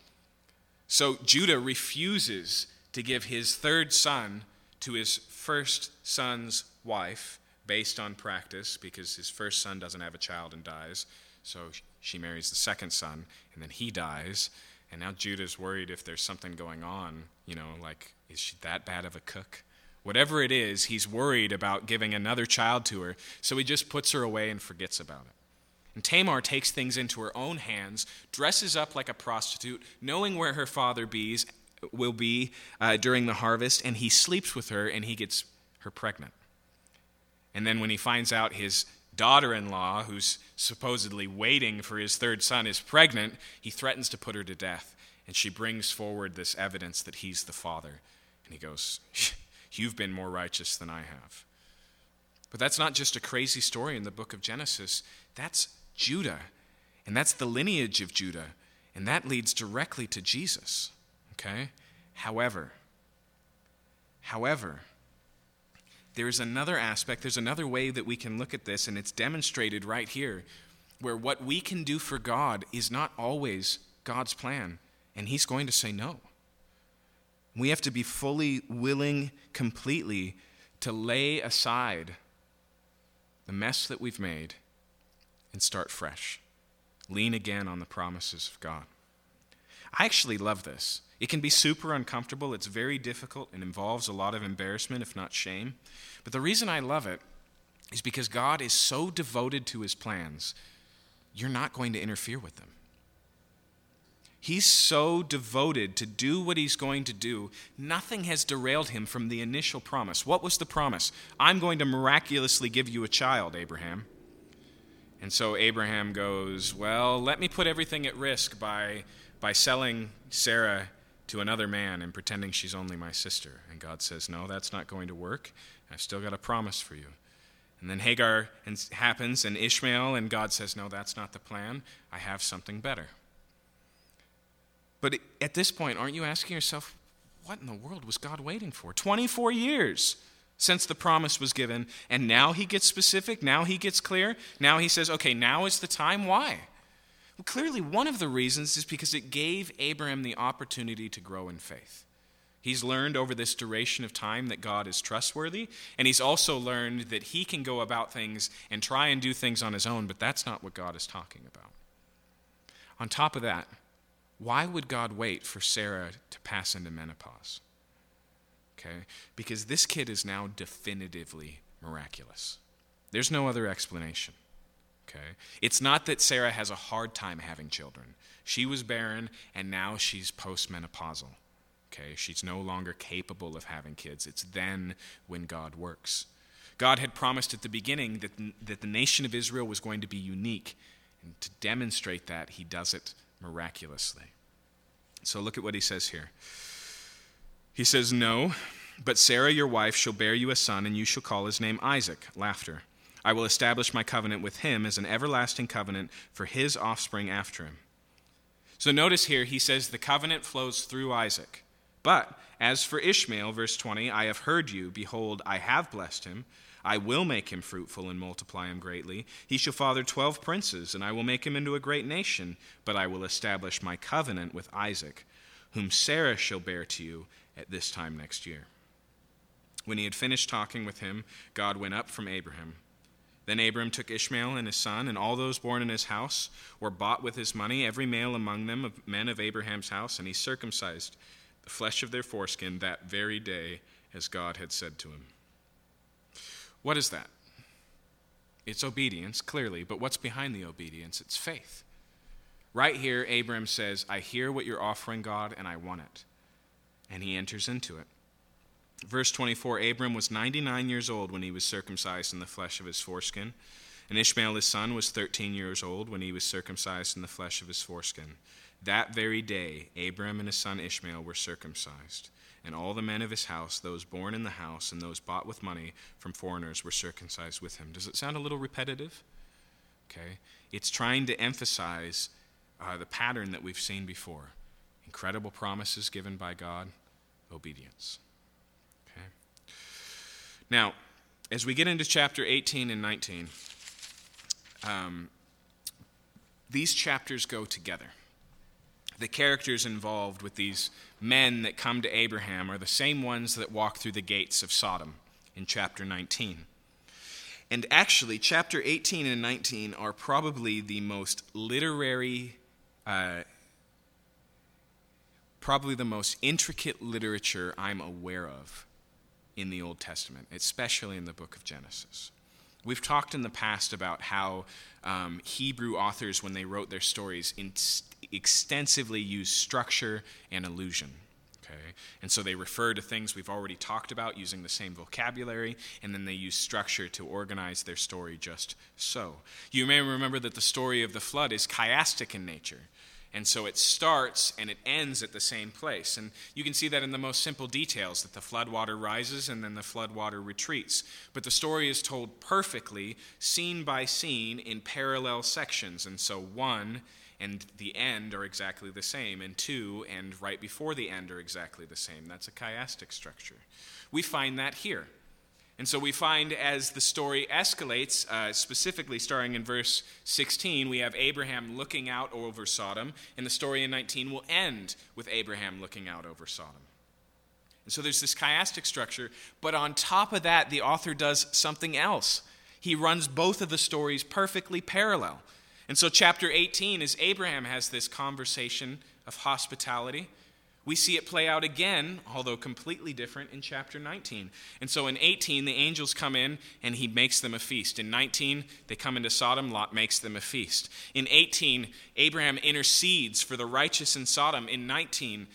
So Judah refuses to give his third son to his first son's wife based on practice because his first son doesn't have a child and dies. So she marries the second son, and then he dies. And now Judah's worried if there's something going on, you know, like, is she that bad of a cook? Whatever it is, he's worried about giving another child to her, so he just puts her away and forgets about it. And Tamar takes things into her own hands, dresses up like a prostitute, knowing where her father bees, will be uh, during the harvest, and he sleeps with her and he gets her pregnant. And then when he finds out his daughter in law, who's supposedly waiting for his third son, is pregnant, he threatens to put her to death. And she brings forward this evidence that he's the father. And he goes, You've been more righteous than I have. But that's not just a crazy story in the book of Genesis, that's Judah. And that's the lineage of Judah. And that leads directly to Jesus. Okay? However, however, there is another aspect, there's another way that we can look at this, and it's demonstrated right here, where what we can do for God is not always God's plan, and He's going to say no. We have to be fully willing, completely, to lay aside the mess that we've made and start fresh. Lean again on the promises of God. I actually love this. It can be super uncomfortable, it's very difficult, and involves a lot of embarrassment, if not shame. But the reason I love it is because God is so devoted to his plans, you're not going to interfere with them. He's so devoted to do what he's going to do, nothing has derailed him from the initial promise. What was the promise? I'm going to miraculously give you a child, Abraham. And so Abraham goes, Well, let me put everything at risk by, by selling Sarah to another man and pretending she's only my sister. And God says, No, that's not going to work. I've still got a promise for you. And then Hagar happens and Ishmael, and God says, No, that's not the plan. I have something better. But at this point, aren't you asking yourself, what in the world was God waiting for? 24 years since the promise was given, and now he gets specific, now he gets clear, now he says, okay, now is the time. Why? Clearly, one of the reasons is because it gave Abraham the opportunity to grow in faith. He's learned over this duration of time that God is trustworthy, and he's also learned that he can go about things and try and do things on his own, but that's not what God is talking about. On top of that, why would God wait for Sarah to pass into menopause? Okay? Because this kid is now definitively miraculous. There's no other explanation. Okay? It's not that Sarah has a hard time having children. She was barren and now she's postmenopausal. Okay? She's no longer capable of having kids. It's then when God works. God had promised at the beginning that, that the nation of Israel was going to be unique. And to demonstrate that, he does it miraculously. So look at what he says here. He says, No, but Sarah your wife shall bear you a son, and you shall call his name Isaac. Laughter. I will establish my covenant with him as an everlasting covenant for his offspring after him. So notice here, he says the covenant flows through Isaac. But as for Ishmael, verse 20, I have heard you. Behold, I have blessed him. I will make him fruitful and multiply him greatly. He shall father twelve princes, and I will make him into a great nation. But I will establish my covenant with Isaac, whom Sarah shall bear to you at this time next year. When he had finished talking with him, God went up from Abraham. Then Abram took Ishmael and his son, and all those born in his house were bought with his money, every male among them of men of Abraham's house, and he circumcised the flesh of their foreskin that very day, as God had said to him. What is that? It's obedience, clearly, but what's behind the obedience? It's faith. Right here, Abram says, I hear what you're offering, God, and I want it. And he enters into it. Verse 24 Abram was 99 years old when he was circumcised in the flesh of his foreskin, and Ishmael his son was 13 years old when he was circumcised in the flesh of his foreskin. That very day, Abram and his son Ishmael were circumcised and all the men of his house, those born in the house and those bought with money from foreigners, were circumcised with him. Does it sound a little repetitive? Okay. It's trying to emphasize uh, the pattern that we've seen before incredible promises given by God, obedience. Now, as we get into chapter 18 and 19, um, these chapters go together the characters involved with these men that come to Abraham are the same ones that walk through the gates of Sodom in chapter 19. And actually, chapter 18 and 19 are probably the most literary uh, probably the most intricate literature I'm aware of in the Old Testament, especially in the book of Genesis. We've talked in the past about how um, Hebrew authors, when they wrote their stories, in- extensively used structure and illusion. Okay? And so they refer to things we've already talked about using the same vocabulary, and then they use structure to organize their story just so. You may remember that the story of the flood is chiastic in nature. And so it starts and it ends at the same place. And you can see that in the most simple details that the floodwater rises and then the floodwater retreats. But the story is told perfectly, scene by scene, in parallel sections. And so one and the end are exactly the same, and two and right before the end are exactly the same. That's a chiastic structure. We find that here. And so we find as the story escalates, uh, specifically starting in verse 16, we have Abraham looking out over Sodom, and the story in 19 will end with Abraham looking out over Sodom. And so there's this chiastic structure, but on top of that, the author does something else. He runs both of the stories perfectly parallel. And so, chapter 18 is Abraham has this conversation of hospitality. We see it play out again, although completely different, in chapter 19. And so in 18, the angels come in and he makes them a feast. In 19, they come into Sodom, Lot makes them a feast. In 18, Abraham intercedes for the righteous in Sodom. In 19,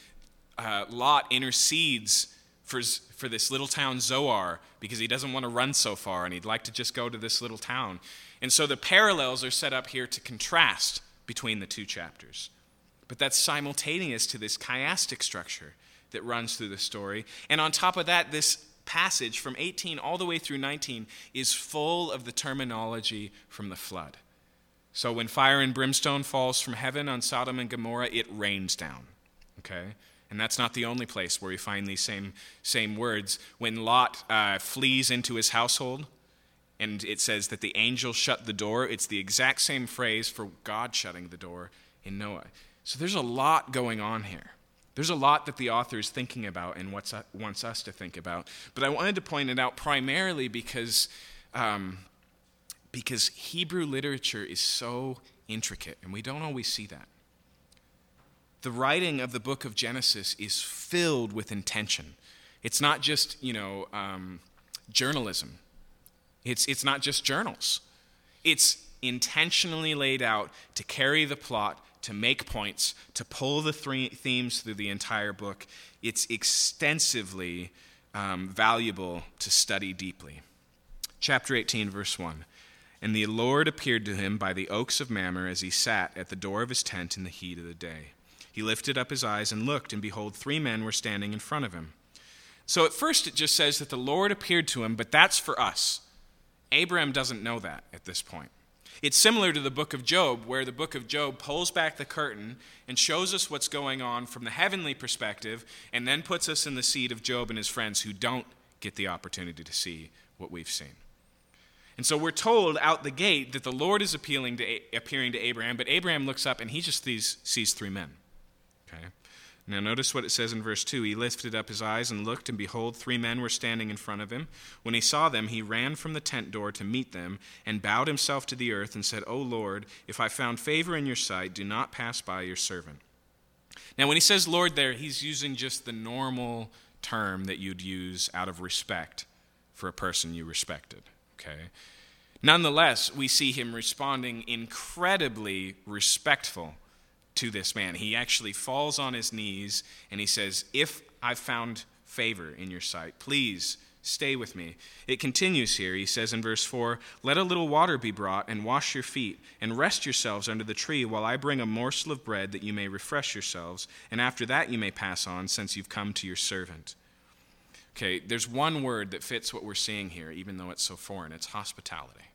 uh, Lot intercedes for, for this little town Zoar because he doesn't want to run so far and he'd like to just go to this little town. And so the parallels are set up here to contrast between the two chapters. But that's simultaneous to this chiastic structure that runs through the story. And on top of that, this passage from 18 all the way through 19 is full of the terminology from the flood. So when fire and brimstone falls from heaven on Sodom and Gomorrah, it rains down. Okay? And that's not the only place where we find these same, same words. When Lot uh, flees into his household, and it says that the angel shut the door, it's the exact same phrase for God shutting the door in Noah. So there's a lot going on here. There's a lot that the author is thinking about and what's, wants us to think about. But I wanted to point it out primarily because, um, because Hebrew literature is so intricate, and we don't always see that. The writing of the book of Genesis is filled with intention. It's not just, you know, um, journalism. It's, it's not just journals. It's intentionally laid out to carry the plot to make points, to pull the three themes through the entire book. It's extensively um, valuable to study deeply. Chapter 18, verse 1. And the Lord appeared to him by the oaks of Mamre as he sat at the door of his tent in the heat of the day. He lifted up his eyes and looked, and behold, three men were standing in front of him. So at first it just says that the Lord appeared to him, but that's for us. Abraham doesn't know that at this point. It's similar to the book of Job, where the book of Job pulls back the curtain and shows us what's going on from the heavenly perspective, and then puts us in the seat of Job and his friends who don't get the opportunity to see what we've seen. And so we're told out the gate that the Lord is appealing to, appearing to Abraham, but Abraham looks up and he just sees, sees three men. Okay? Now, notice what it says in verse 2. He lifted up his eyes and looked, and behold, three men were standing in front of him. When he saw them, he ran from the tent door to meet them, and bowed himself to the earth, and said, O Lord, if I found favor in your sight, do not pass by your servant. Now, when he says Lord there, he's using just the normal term that you'd use out of respect for a person you respected. Okay? Nonetheless, we see him responding incredibly respectful to this man. He actually falls on his knees and he says, If I've found favor in your sight, please stay with me. It continues here. He says in verse 4 Let a little water be brought, and wash your feet, and rest yourselves under the tree, while I bring a morsel of bread that you may refresh yourselves, and after that you may pass on, since you've come to your servant. Okay, there's one word that fits what we're seeing here, even though it's so foreign it's hospitality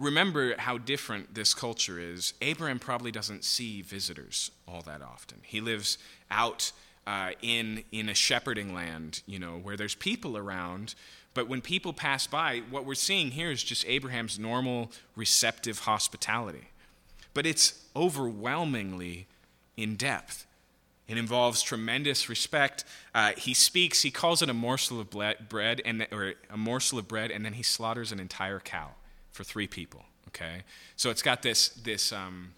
remember how different this culture is. Abraham probably doesn't see visitors all that often. He lives out uh, in, in a shepherding land, you know, where there's people around. But when people pass by, what we're seeing here is just Abraham's normal receptive hospitality. But it's overwhelmingly in depth. It involves tremendous respect. Uh, he speaks. He calls it a morsel of bread, and or a morsel of bread, and then he slaughters an entire cow for three people. Okay, so it's got this this um,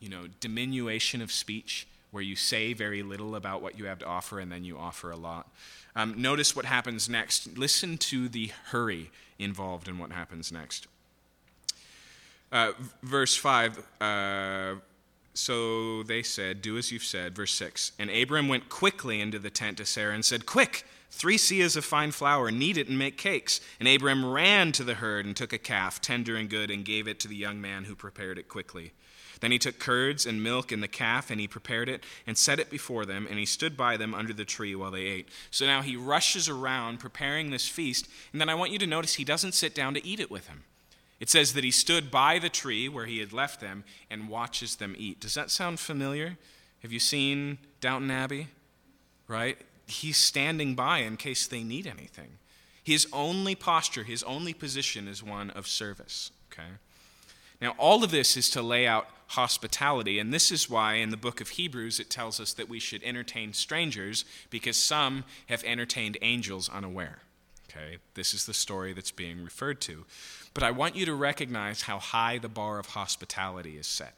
you know diminution of speech where you say very little about what you have to offer and then you offer a lot. Um, notice what happens next. Listen to the hurry involved in what happens next. Uh, verse 5 uh, So they said, Do as you've said. Verse 6 And Abram went quickly into the tent to Sarah and said, Quick! Three seahs of fine flour, knead it and make cakes. And Abram ran to the herd and took a calf, tender and good, and gave it to the young man who prepared it quickly. Then he took curds and milk and the calf, and he prepared it and set it before them, and he stood by them under the tree while they ate. So now he rushes around preparing this feast, and then I want you to notice he doesn't sit down to eat it with him. It says that he stood by the tree where he had left them and watches them eat. Does that sound familiar? Have you seen Downton Abbey? Right? He's standing by in case they need anything. His only posture, his only position is one of service. Okay? Now, all of this is to lay out hospitality, and this is why in the book of Hebrews it tells us that we should entertain strangers because some have entertained angels unaware. Okay? This is the story that's being referred to. But I want you to recognize how high the bar of hospitality is set.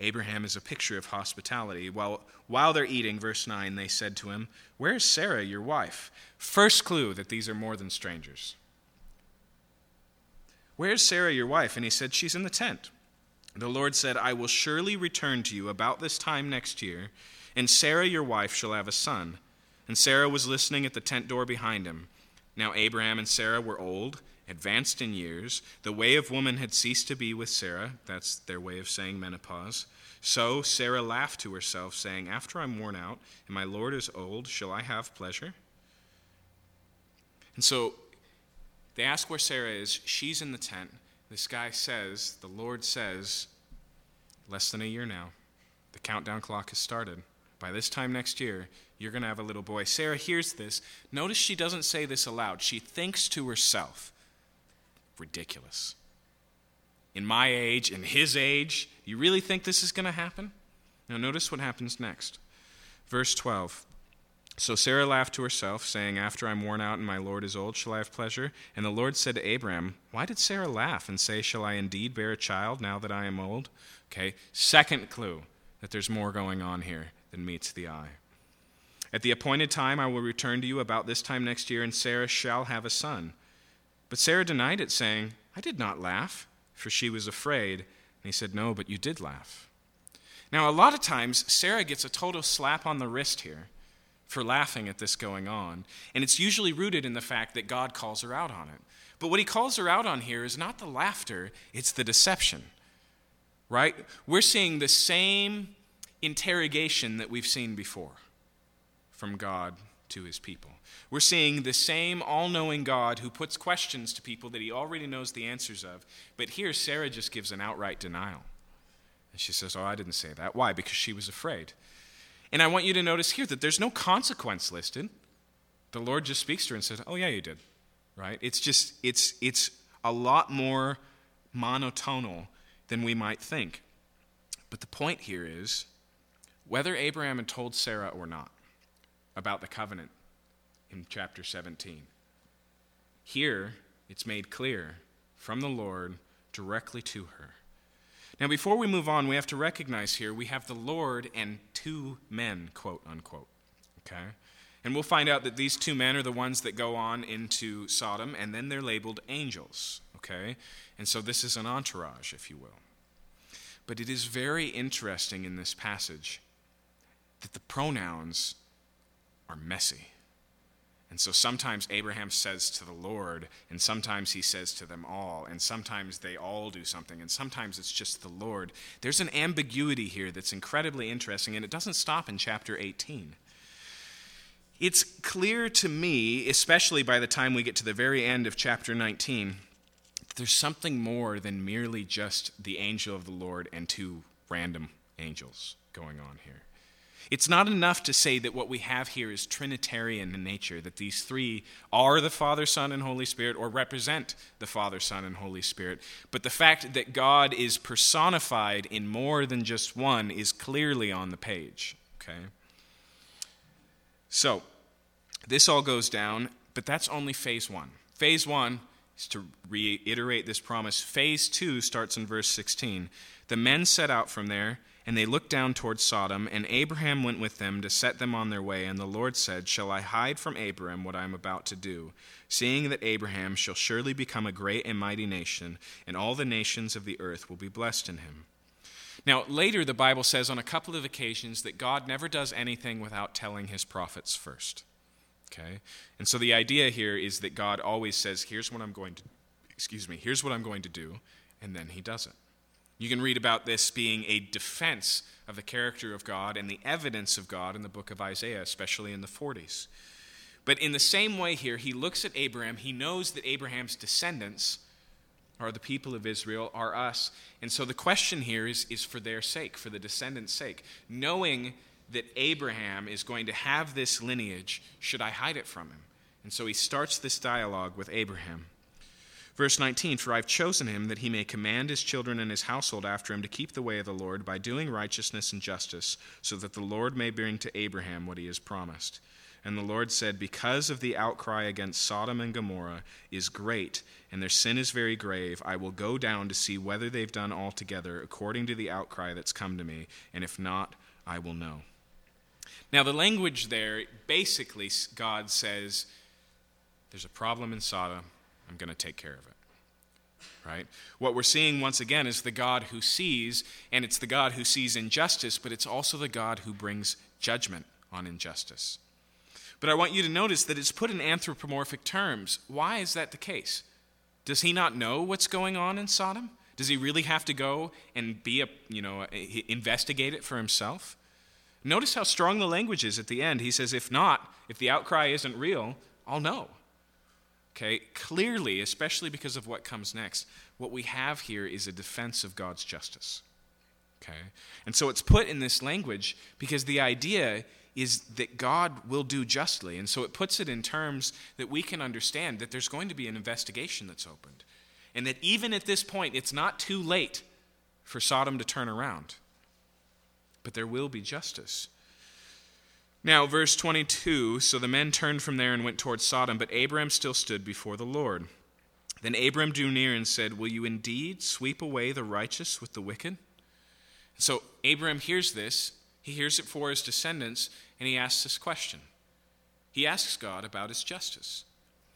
Abraham is a picture of hospitality. While, while they're eating, verse 9, they said to him, Where is Sarah, your wife? First clue that these are more than strangers. Where's Sarah, your wife? And he said, She's in the tent. The Lord said, I will surely return to you about this time next year, and Sarah, your wife, shall have a son. And Sarah was listening at the tent door behind him. Now Abraham and Sarah were old, advanced in years. The way of woman had ceased to be with Sarah. That's their way of saying menopause. So Sarah laughed to herself, saying, After I'm worn out, and my Lord is old, shall I have pleasure? And so they ask where Sarah is. She's in the tent. This guy says, the Lord says, less than a year now. The countdown clock has started. By this time next year, you're going to have a little boy. Sarah hears this. Notice she doesn't say this aloud. She thinks to herself, ridiculous. In my age, in his age, you really think this is going to happen? Now, notice what happens next. Verse 12 so Sarah laughed to herself, saying, After I'm worn out and my Lord is old, shall I have pleasure? And the Lord said to Abram, Why did Sarah laugh and say, Shall I indeed bear a child now that I am old? Okay, second clue that there's more going on here than meets the eye. At the appointed time, I will return to you about this time next year, and Sarah shall have a son. But Sarah denied it, saying, I did not laugh, for she was afraid. And he said, No, but you did laugh. Now, a lot of times, Sarah gets a total slap on the wrist here for laughing at this going on. And it's usually rooted in the fact that God calls her out on it. But what he calls her out on here is not the laughter, it's the deception. Right? We're seeing the same interrogation that we've seen before from God to his people. We're seeing the same all knowing God who puts questions to people that he already knows the answers of. But here, Sarah just gives an outright denial. And she says, Oh, I didn't say that. Why? Because she was afraid. And I want you to notice here that there's no consequence listed. The Lord just speaks to her and says, "Oh yeah, you did." Right? It's just it's it's a lot more monotonal than we might think. But the point here is whether Abraham had told Sarah or not about the covenant in chapter 17. Here, it's made clear from the Lord directly to her. Now, before we move on, we have to recognize here we have the Lord and two men, quote unquote. Okay? And we'll find out that these two men are the ones that go on into Sodom, and then they're labeled angels. Okay? And so this is an entourage, if you will. But it is very interesting in this passage that the pronouns are messy. And so sometimes Abraham says to the Lord, and sometimes he says to them all, and sometimes they all do something, and sometimes it's just the Lord. There's an ambiguity here that's incredibly interesting, and it doesn't stop in chapter 18. It's clear to me, especially by the time we get to the very end of chapter 19, that there's something more than merely just the angel of the Lord and two random angels going on here. It's not enough to say that what we have here is Trinitarian in nature, that these three are the Father, Son, and Holy Spirit, or represent the Father, Son, and Holy Spirit. But the fact that God is personified in more than just one is clearly on the page. Okay? So, this all goes down, but that's only phase one. Phase one is to reiterate this promise. Phase two starts in verse 16. The men set out from there and they looked down toward Sodom, and Abraham went with them to set them on their way. And the Lord said, Shall I hide from Abraham what I am about to do? Seeing that Abraham shall surely become a great and mighty nation, and all the nations of the earth will be blessed in him. Now, later, the Bible says on a couple of occasions that God never does anything without telling his prophets first. Okay? And so the idea here is that God always says, Here's what I'm going to, excuse me, here's what I'm going to do, and then he does it. You can read about this being a defense of the character of God and the evidence of God in the book of Isaiah, especially in the 40s. But in the same way here, he looks at Abraham. He knows that Abraham's descendants are the people of Israel, are us. And so the question here is, is for their sake, for the descendants' sake. Knowing that Abraham is going to have this lineage, should I hide it from him? And so he starts this dialogue with Abraham. Verse 19 For I've chosen him that he may command his children and his household after him to keep the way of the Lord by doing righteousness and justice, so that the Lord may bring to Abraham what he has promised. And the Lord said, Because of the outcry against Sodom and Gomorrah is great, and their sin is very grave, I will go down to see whether they've done altogether according to the outcry that's come to me, and if not, I will know. Now, the language there basically, God says, There's a problem in Sodom I'm going to take care of it. Right? What we're seeing once again is the God who sees, and it's the God who sees injustice, but it's also the God who brings judgment on injustice. But I want you to notice that it's put in anthropomorphic terms. Why is that the case? Does he not know what's going on in Sodom? Does he really have to go and be a, you know, investigate it for himself? Notice how strong the language is at the end. He says, if not, if the outcry isn't real, I'll know. Okay, clearly, especially because of what comes next, what we have here is a defense of God's justice. Okay? And so it's put in this language because the idea is that God will do justly. And so it puts it in terms that we can understand that there's going to be an investigation that's opened. And that even at this point, it's not too late for Sodom to turn around. But there will be justice. Now, verse 22 So the men turned from there and went towards Sodom, but Abram still stood before the Lord. Then Abram drew near and said, Will you indeed sweep away the righteous with the wicked? So Abram hears this, he hears it for his descendants, and he asks this question. He asks God about his justice.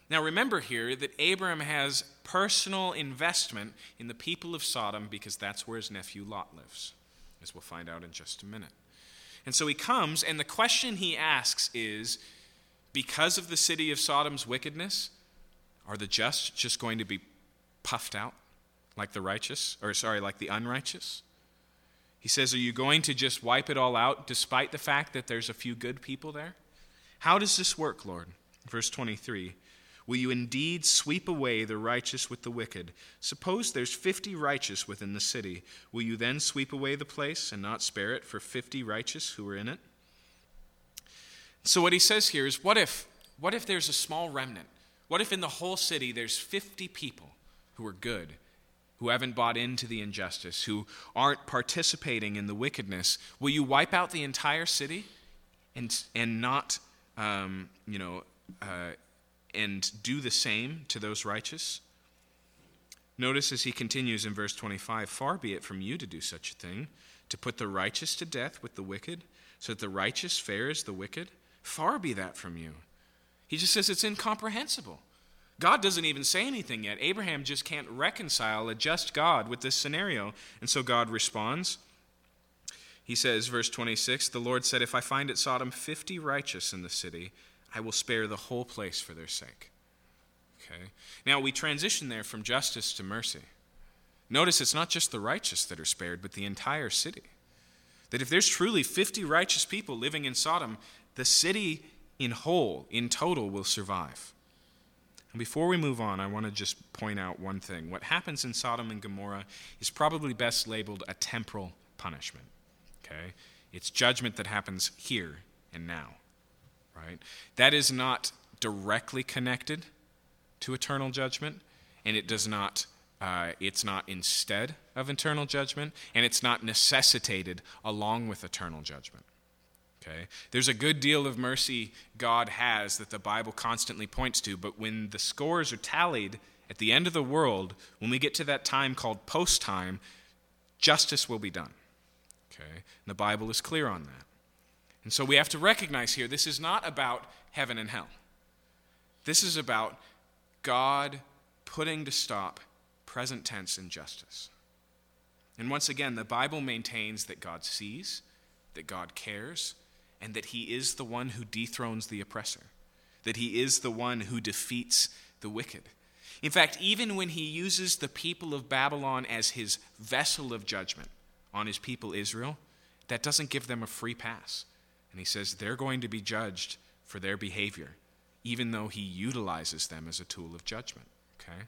Now remember here that Abram has personal investment in the people of Sodom because that's where his nephew Lot lives, as we'll find out in just a minute. And so he comes, and the question he asks is because of the city of Sodom's wickedness, are the just just going to be puffed out like the righteous, or sorry, like the unrighteous? He says, Are you going to just wipe it all out despite the fact that there's a few good people there? How does this work, Lord? Verse 23 Will you indeed sweep away the righteous with the wicked? Suppose there's fifty righteous within the city. Will you then sweep away the place and not spare it for fifty righteous who are in it? So what he says here is what if what if there's a small remnant? What if in the whole city there's 50 people who are good, who haven't bought into the injustice, who aren't participating in the wickedness? Will you wipe out the entire city and, and not, um, you know, uh, and do the same to those righteous? Notice as he continues in verse 25 Far be it from you to do such a thing, to put the righteous to death with the wicked, so that the righteous fares the wicked. Far be that from you. He just says it's incomprehensible. God doesn't even say anything yet. Abraham just can't reconcile a just God with this scenario. And so God responds. He says, verse 26 The Lord said, If I find at Sodom 50 righteous in the city, I will spare the whole place for their sake. Okay? Now we transition there from justice to mercy. Notice it's not just the righteous that are spared, but the entire city. That if there's truly 50 righteous people living in Sodom, the city in whole, in total, will survive. And before we move on, I want to just point out one thing. What happens in Sodom and Gomorrah is probably best labeled a temporal punishment. Okay? It's judgment that happens here and now right? That is not directly connected to eternal judgment, and it does not. Uh, it's not instead of eternal judgment, and it's not necessitated along with eternal judgment. Okay? There's a good deal of mercy God has that the Bible constantly points to, but when the scores are tallied at the end of the world, when we get to that time called post time, justice will be done. Okay? And the Bible is clear on that. And so we have to recognize here this is not about heaven and hell. This is about God putting to stop present tense injustice. And once again, the Bible maintains that God sees, that God cares, and that He is the one who dethrones the oppressor, that He is the one who defeats the wicked. In fact, even when He uses the people of Babylon as His vessel of judgment on His people Israel, that doesn't give them a free pass. And He says they're going to be judged for their behavior, even though He utilizes them as a tool of judgment. Okay?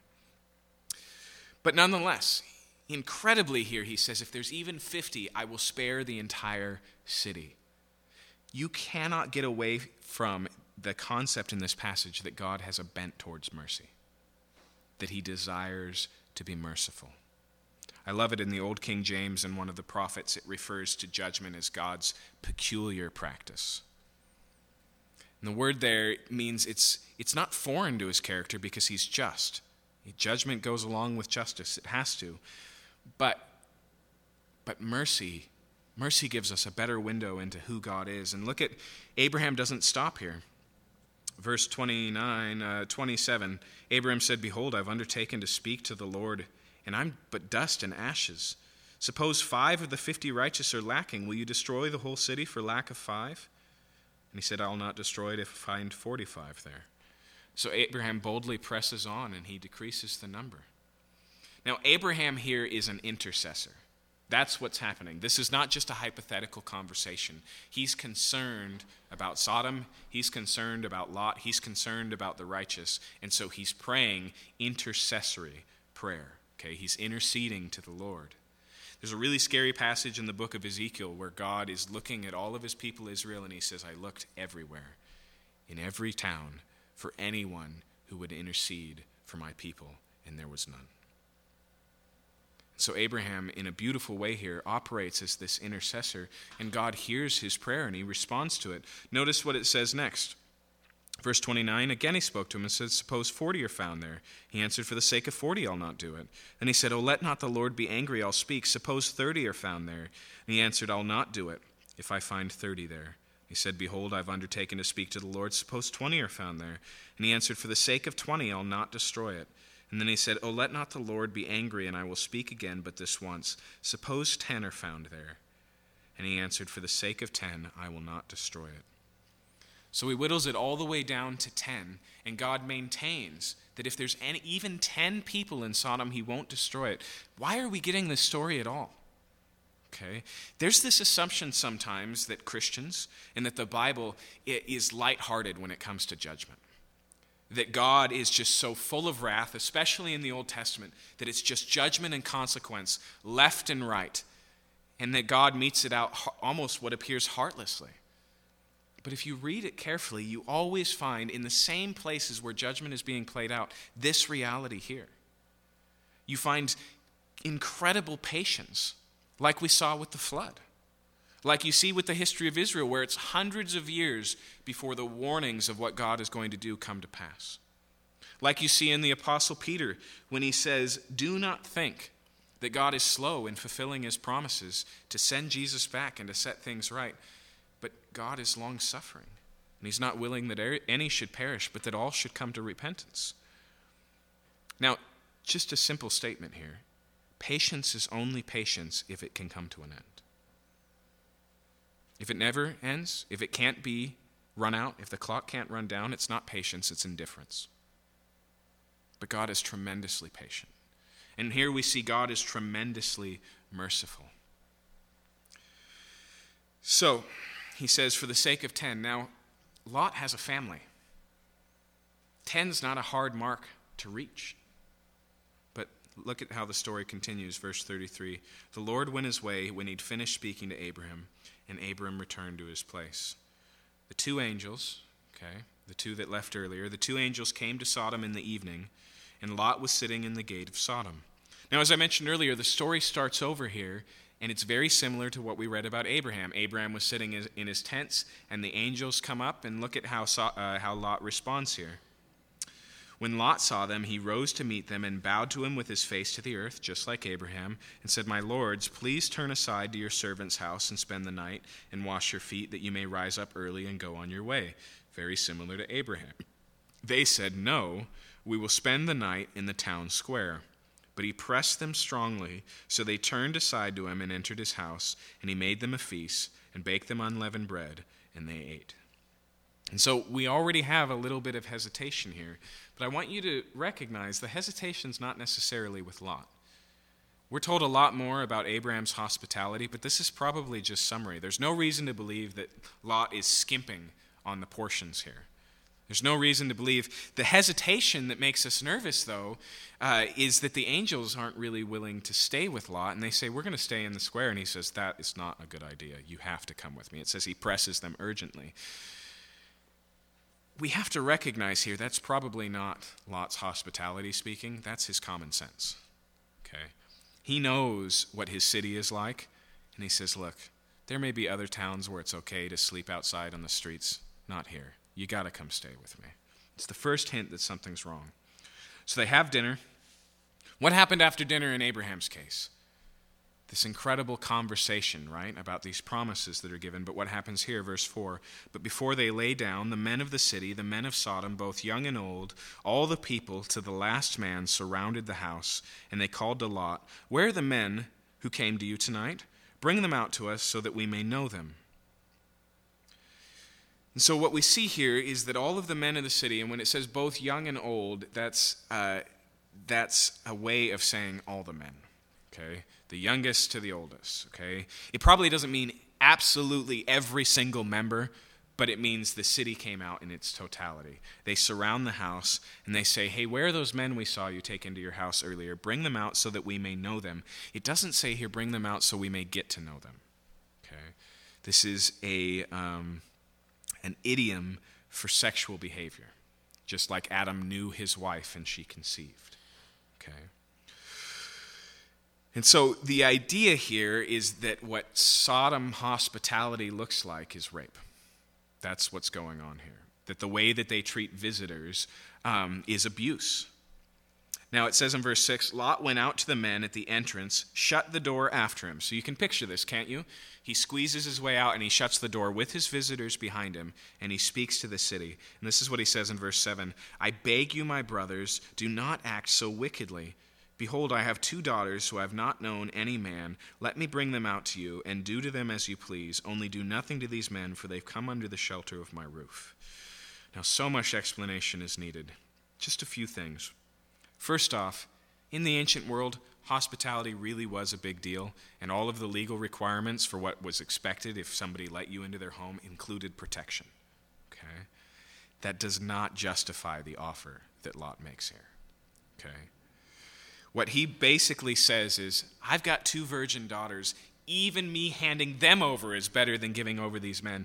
But nonetheless, incredibly here, he says, if there's even 50, I will spare the entire city. You cannot get away from the concept in this passage that God has a bent towards mercy, that he desires to be merciful. I love it in the Old King James and one of the prophets, it refers to judgment as God's peculiar practice. And the word there means it's, it's not foreign to his character because he's just. Judgment goes along with justice, it has to. But, but mercy, mercy gives us a better window into who God is. And look at, Abraham doesn't stop here. Verse 29, uh, 27 Abraham said, Behold, I've undertaken to speak to the Lord, and I'm but dust and ashes. Suppose five of the fifty righteous are lacking. Will you destroy the whole city for lack of five? And he said, I'll not destroy it if I find 45 there. So Abraham boldly presses on and he decreases the number. Now, Abraham here is an intercessor. That's what's happening. This is not just a hypothetical conversation. He's concerned about Sodom, he's concerned about Lot, he's concerned about the righteous, and so he's praying intercessory prayer. Okay, he's interceding to the Lord. There's a really scary passage in the book of Ezekiel where God is looking at all of his people Israel and he says, I looked everywhere, in every town, for anyone who would intercede for my people, and there was none. So, Abraham, in a beautiful way here, operates as this intercessor, and God hears his prayer and he responds to it. Notice what it says next. Verse 29 Again he spoke to him and said, Suppose forty are found there. He answered, For the sake of forty, I'll not do it. And he said, Oh, let not the Lord be angry, I'll speak. Suppose thirty are found there. And he answered, I'll not do it, if I find thirty there. He said, Behold, I've undertaken to speak to the Lord. Suppose twenty are found there. And he answered, For the sake of twenty, I'll not destroy it. And then he said, Oh, let not the Lord be angry, and I will speak again, but this once. Suppose ten are found there. And he answered, For the sake of ten, I will not destroy it. So he whittles it all the way down to ten, and God maintains that if there's any, even ten people in Sodom, he won't destroy it. Why are we getting this story at all? Okay? There's this assumption sometimes that Christians and that the Bible is lighthearted when it comes to judgment. That God is just so full of wrath, especially in the Old Testament, that it's just judgment and consequence, left and right, and that God metes it out almost what appears heartlessly. But if you read it carefully, you always find in the same places where judgment is being played out this reality here. You find incredible patience like we saw with the flood. Like you see with the history of Israel, where it's hundreds of years before the warnings of what God is going to do come to pass. Like you see in the Apostle Peter, when he says, Do not think that God is slow in fulfilling his promises to send Jesus back and to set things right, but God is long suffering. And he's not willing that er, any should perish, but that all should come to repentance. Now, just a simple statement here Patience is only patience if it can come to an end. If it never ends, if it can't be run out, if the clock can't run down, it's not patience, it's indifference. But God is tremendously patient. And here we see God is tremendously merciful. So, he says, for the sake of 10. Now, Lot has a family. Ten's not a hard mark to reach. But look at how the story continues, verse 33. The Lord went his way when he'd finished speaking to Abraham, and Abram returned to his place. The two angels, okay, the two that left earlier, the two angels came to Sodom in the evening, and Lot was sitting in the gate of Sodom. Now, as I mentioned earlier, the story starts over here, and it's very similar to what we read about Abraham. Abraham was sitting in his tents, and the angels come up, and look at how, uh, how Lot responds here. When Lot saw them, he rose to meet them and bowed to him with his face to the earth, just like Abraham, and said, My lords, please turn aside to your servant's house and spend the night and wash your feet, that you may rise up early and go on your way. Very similar to Abraham. They said, No, we will spend the night in the town square. But he pressed them strongly, so they turned aside to him and entered his house, and he made them a feast and baked them unleavened bread, and they ate. And so we already have a little bit of hesitation here, but I want you to recognize the hesitation's not necessarily with Lot. We're told a lot more about Abraham's hospitality, but this is probably just summary. There's no reason to believe that Lot is skimping on the portions here. There's no reason to believe. The hesitation that makes us nervous, though, uh, is that the angels aren't really willing to stay with Lot, and they say, We're going to stay in the square. And he says, That is not a good idea. You have to come with me. It says he presses them urgently. We have to recognize here that's probably not Lot's hospitality speaking, that's his common sense. Okay? He knows what his city is like, and he says, Look, there may be other towns where it's okay to sleep outside on the streets, not here. You got to come stay with me. It's the first hint that something's wrong. So they have dinner. What happened after dinner in Abraham's case? This incredible conversation, right, about these promises that are given. But what happens here, verse 4 But before they lay down, the men of the city, the men of Sodom, both young and old, all the people to the last man surrounded the house, and they called to Lot, Where are the men who came to you tonight? Bring them out to us so that we may know them. And so, what we see here is that all of the men of the city, and when it says both young and old, that's, uh, that's a way of saying all the men, okay? The youngest to the oldest, okay? It probably doesn't mean absolutely every single member, but it means the city came out in its totality. They surround the house and they say, Hey, where are those men we saw you take into your house earlier? Bring them out so that we may know them. It doesn't say here, bring them out so we may get to know them, okay? This is a. Um, an idiom for sexual behavior, just like Adam knew his wife and she conceived. Okay? And so the idea here is that what Sodom hospitality looks like is rape. That's what's going on here. That the way that they treat visitors um, is abuse. Now it says in verse 6 Lot went out to the men at the entrance, shut the door after him. So you can picture this, can't you? He squeezes his way out and he shuts the door with his visitors behind him, and he speaks to the city. And this is what he says in verse 7 I beg you, my brothers, do not act so wickedly. Behold, I have two daughters who have not known any man. Let me bring them out to you, and do to them as you please. Only do nothing to these men, for they've come under the shelter of my roof. Now, so much explanation is needed. Just a few things. First off, in the ancient world, hospitality really was a big deal, and all of the legal requirements for what was expected if somebody let you into their home included protection. Okay? That does not justify the offer that Lot makes here. Okay? What he basically says is, I've got two virgin daughters. Even me handing them over is better than giving over these men.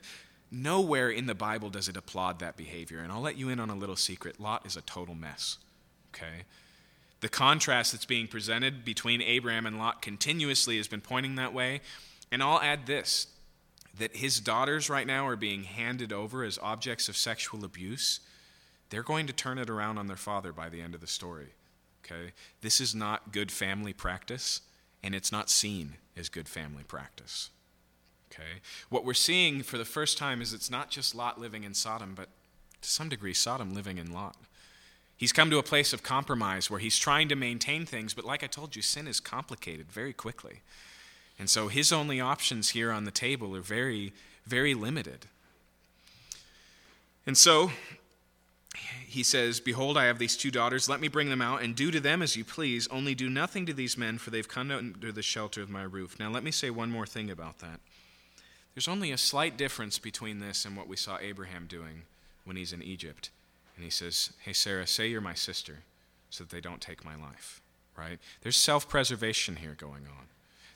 Nowhere in the Bible does it applaud that behavior. And I'll let you in on a little secret Lot is a total mess. Okay? The contrast that's being presented between Abraham and Lot continuously has been pointing that way. And I'll add this that his daughters right now are being handed over as objects of sexual abuse. They're going to turn it around on their father by the end of the story. Okay? This is not good family practice, and it's not seen as good family practice. Okay? What we're seeing for the first time is it's not just Lot living in Sodom, but to some degree, Sodom living in Lot. He's come to a place of compromise where he's trying to maintain things, but like I told you, sin is complicated very quickly. And so his only options here on the table are very, very limited. And so he says, Behold, I have these two daughters. Let me bring them out, and do to them as you please. Only do nothing to these men, for they've come under the shelter of my roof. Now, let me say one more thing about that. There's only a slight difference between this and what we saw Abraham doing when he's in Egypt and he says, Hey, Sarah, say you're my sister so that they don't take my life, right? There's self preservation here going on.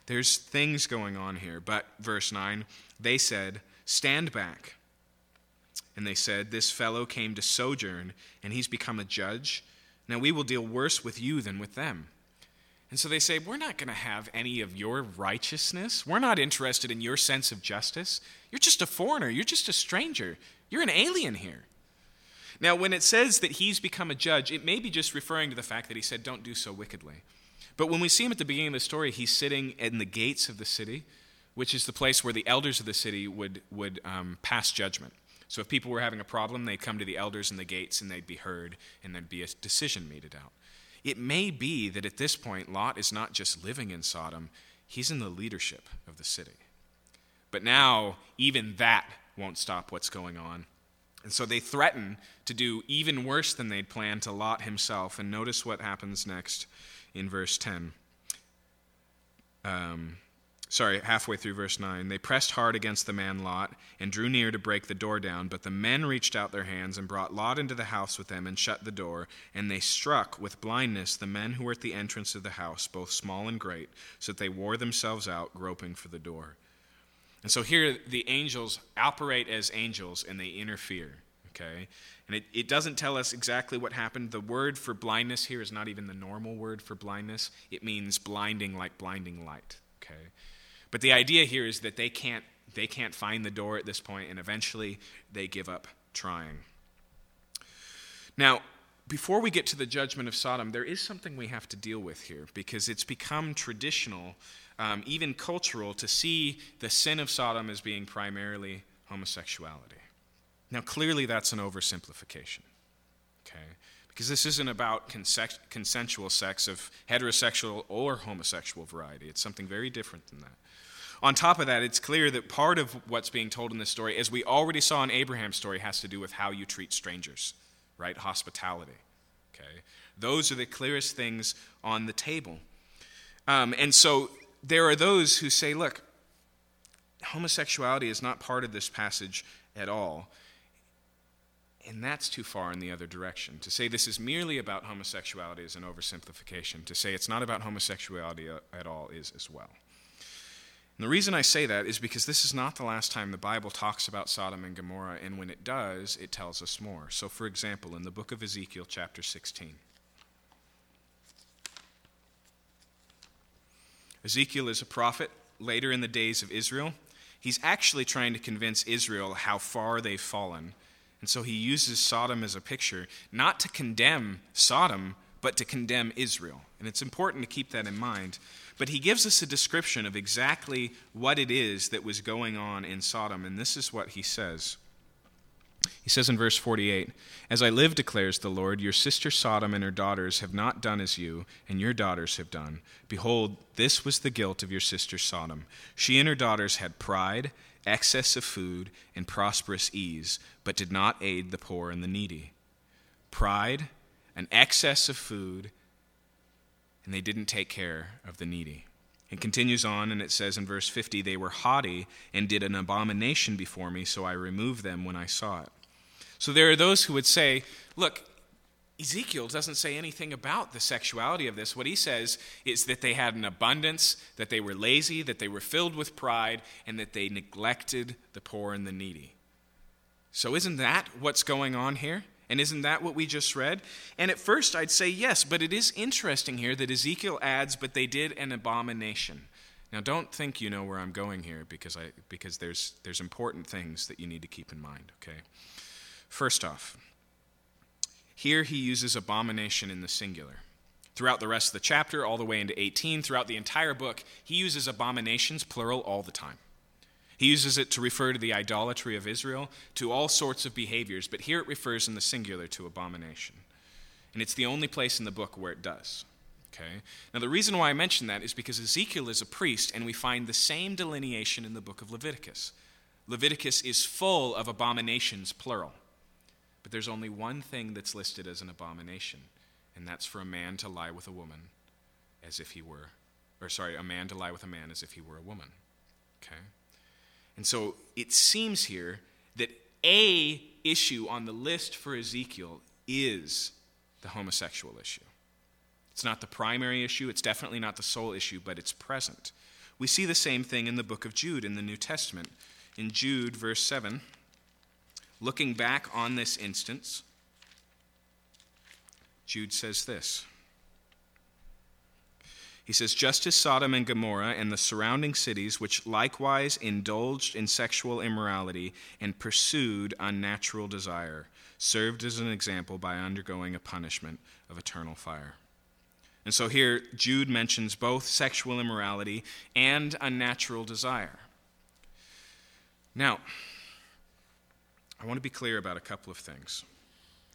There's things going on here. But, verse 9, they said, Stand back. And they said, This fellow came to sojourn, and he's become a judge. Now we will deal worse with you than with them. And so they say, We're not going to have any of your righteousness. We're not interested in your sense of justice. You're just a foreigner. You're just a stranger. You're an alien here. Now, when it says that he's become a judge, it may be just referring to the fact that he said, Don't do so wickedly. But when we see him at the beginning of the story, he's sitting in the gates of the city, which is the place where the elders of the city would, would um, pass judgment. So if people were having a problem, they'd come to the elders in the gates and they'd be heard, and there'd be a decision meted out. It may be that at this point, Lot is not just living in Sodom, he's in the leadership of the city. But now, even that won't stop what's going on. And so they threaten to do even worse than they'd planned to Lot himself. And notice what happens next in verse 10. Um, sorry, halfway through verse 9. They pressed hard against the man Lot and drew near to break the door down, but the men reached out their hands and brought Lot into the house with them and shut the door. And they struck with blindness the men who were at the entrance of the house, both small and great, so that they wore themselves out, groping for the door. And so here the angels operate as angels and they interfere. Okay? And it, it doesn't tell us exactly what happened. The word for blindness here is not even the normal word for blindness, it means blinding like blinding light. Okay? But the idea here is that they can't, they can't find the door at this point, and eventually they give up trying. Now, before we get to the judgment of Sodom, there is something we have to deal with here because it's become traditional um, even cultural, to see the sin of Sodom as being primarily homosexuality. Now, clearly, that's an oversimplification, okay? Because this isn't about conse- consensual sex of heterosexual or homosexual variety. It's something very different than that. On top of that, it's clear that part of what's being told in this story, as we already saw in Abraham's story, has to do with how you treat strangers, right? Hospitality. Okay? Those are the clearest things on the table. Um, and so there are those who say, look, homosexuality is not part of this passage at all. And that's too far in the other direction. To say this is merely about homosexuality is an oversimplification. To say it's not about homosexuality uh, at all is as well. And the reason I say that is because this is not the last time the Bible talks about Sodom and Gomorrah, and when it does, it tells us more. So, for example, in the book of Ezekiel, chapter 16. Ezekiel is a prophet later in the days of Israel. He's actually trying to convince Israel how far they've fallen. And so he uses Sodom as a picture, not to condemn Sodom, but to condemn Israel. And it's important to keep that in mind. But he gives us a description of exactly what it is that was going on in Sodom. And this is what he says he says in verse 48 As I live, declares the Lord, your sister Sodom and her daughters have not done as you, and your daughters have done. Behold, this was the guilt of your sister Sodom. She and her daughters had pride, excess of food, and prosperous ease, but did not aid the poor and the needy. Pride, an excess of food, and they didn't take care of the needy. It continues on, and it says in verse 50 They were haughty and did an abomination before me, so I removed them when I saw it. So there are those who would say, look, Ezekiel doesn't say anything about the sexuality of this. What he says is that they had an abundance, that they were lazy, that they were filled with pride, and that they neglected the poor and the needy. So, isn't that what's going on here? And isn't that what we just read? And at first I'd say yes, but it is interesting here that Ezekiel adds, but they did an abomination. Now don't think you know where I'm going here because I because there's there's important things that you need to keep in mind, okay? First off, here he uses abomination in the singular. Throughout the rest of the chapter, all the way into 18, throughout the entire book, he uses abominations, plural, all the time. He uses it to refer to the idolatry of Israel, to all sorts of behaviors, but here it refers in the singular to abomination. And it's the only place in the book where it does. Okay? Now, the reason why I mention that is because Ezekiel is a priest, and we find the same delineation in the book of Leviticus. Leviticus is full of abominations, plural. There's only one thing that's listed as an abomination, and that's for a man to lie with a woman as if he were, or sorry, a man to lie with a man as if he were a woman. Okay? And so it seems here that a issue on the list for Ezekiel is the homosexual issue. It's not the primary issue, it's definitely not the sole issue, but it's present. We see the same thing in the book of Jude in the New Testament. In Jude, verse 7, Looking back on this instance, Jude says this. He says, Just as Sodom and Gomorrah and the surrounding cities, which likewise indulged in sexual immorality and pursued unnatural desire, served as an example by undergoing a punishment of eternal fire. And so here, Jude mentions both sexual immorality and unnatural desire. Now, I want to be clear about a couple of things.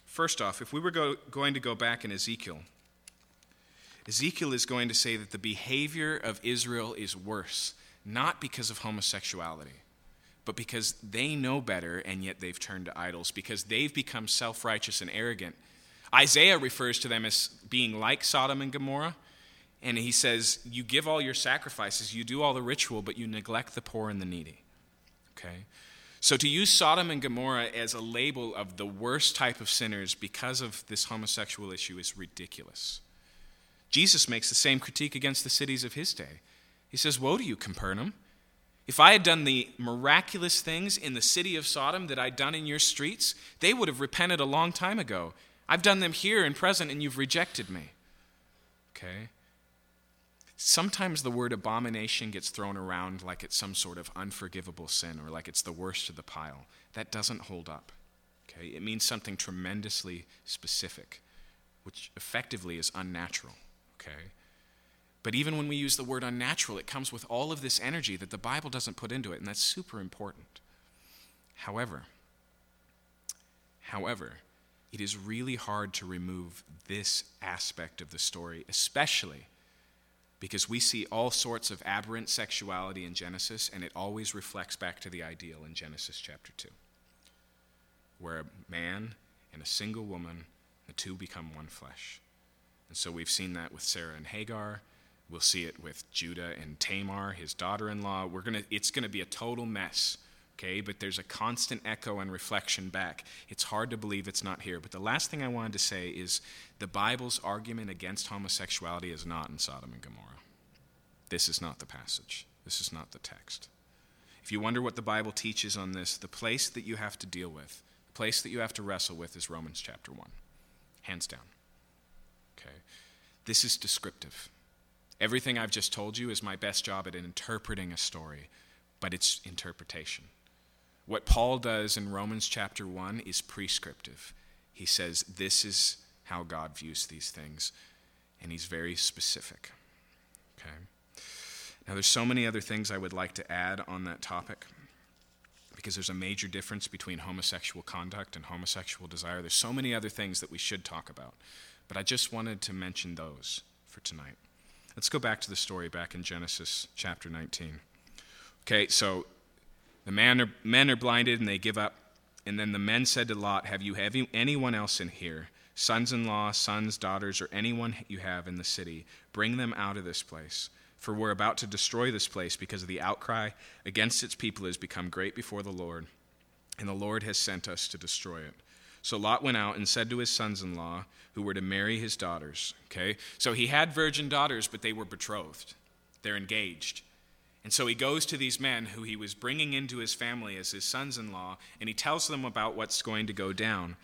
First off, if we were go, going to go back in Ezekiel, Ezekiel is going to say that the behavior of Israel is worse, not because of homosexuality, but because they know better and yet they've turned to idols, because they've become self righteous and arrogant. Isaiah refers to them as being like Sodom and Gomorrah, and he says, You give all your sacrifices, you do all the ritual, but you neglect the poor and the needy. Okay? So, to use Sodom and Gomorrah as a label of the worst type of sinners because of this homosexual issue is ridiculous. Jesus makes the same critique against the cities of his day. He says, Woe to you, Capernaum! If I had done the miraculous things in the city of Sodom that I'd done in your streets, they would have repented a long time ago. I've done them here and present, and you've rejected me. Okay? Sometimes the word abomination gets thrown around like it's some sort of unforgivable sin or like it's the worst of the pile. That doesn't hold up. Okay? It means something tremendously specific, which effectively is unnatural. Okay? But even when we use the word unnatural, it comes with all of this energy that the Bible doesn't put into it, and that's super important. However, however, it is really hard to remove this aspect of the story, especially because we see all sorts of aberrant sexuality in Genesis, and it always reflects back to the ideal in Genesis chapter 2, where a man and a single woman, the two become one flesh. And so we've seen that with Sarah and Hagar. We'll see it with Judah and Tamar, his daughter in law. We're gonna, it's going to be a total mess, okay? But there's a constant echo and reflection back. It's hard to believe it's not here. But the last thing I wanted to say is the Bible's argument against homosexuality is not in Sodom and Gomorrah. This is not the passage, this is not the text. If you wonder what the Bible teaches on this, the place that you have to deal with, the place that you have to wrestle with is Romans chapter 1. Hands down. Okay? This is descriptive. Everything I've just told you is my best job at interpreting a story, but it's interpretation. What Paul does in Romans chapter 1 is prescriptive. He says, This is how God views these things, and he's very specific. Okay? Now, there's so many other things I would like to add on that topic because there's a major difference between homosexual conduct and homosexual desire. There's so many other things that we should talk about, but I just wanted to mention those for tonight. Let's go back to the story back in Genesis chapter 19. Okay, so the men are, men are blinded and they give up. And then the men said to Lot, Have you have anyone else in here? Sons in law, sons, daughters, or anyone you have in the city? Bring them out of this place for we're about to destroy this place because of the outcry against its people has become great before the Lord, and the Lord has sent us to destroy it. So Lot went out and said to his sons in law, who were to marry his daughters. Okay? So he had virgin daughters, but they were betrothed, they're engaged. And so he goes to these men who he was bringing into his family as his sons in law, and he tells them about what's going to go down.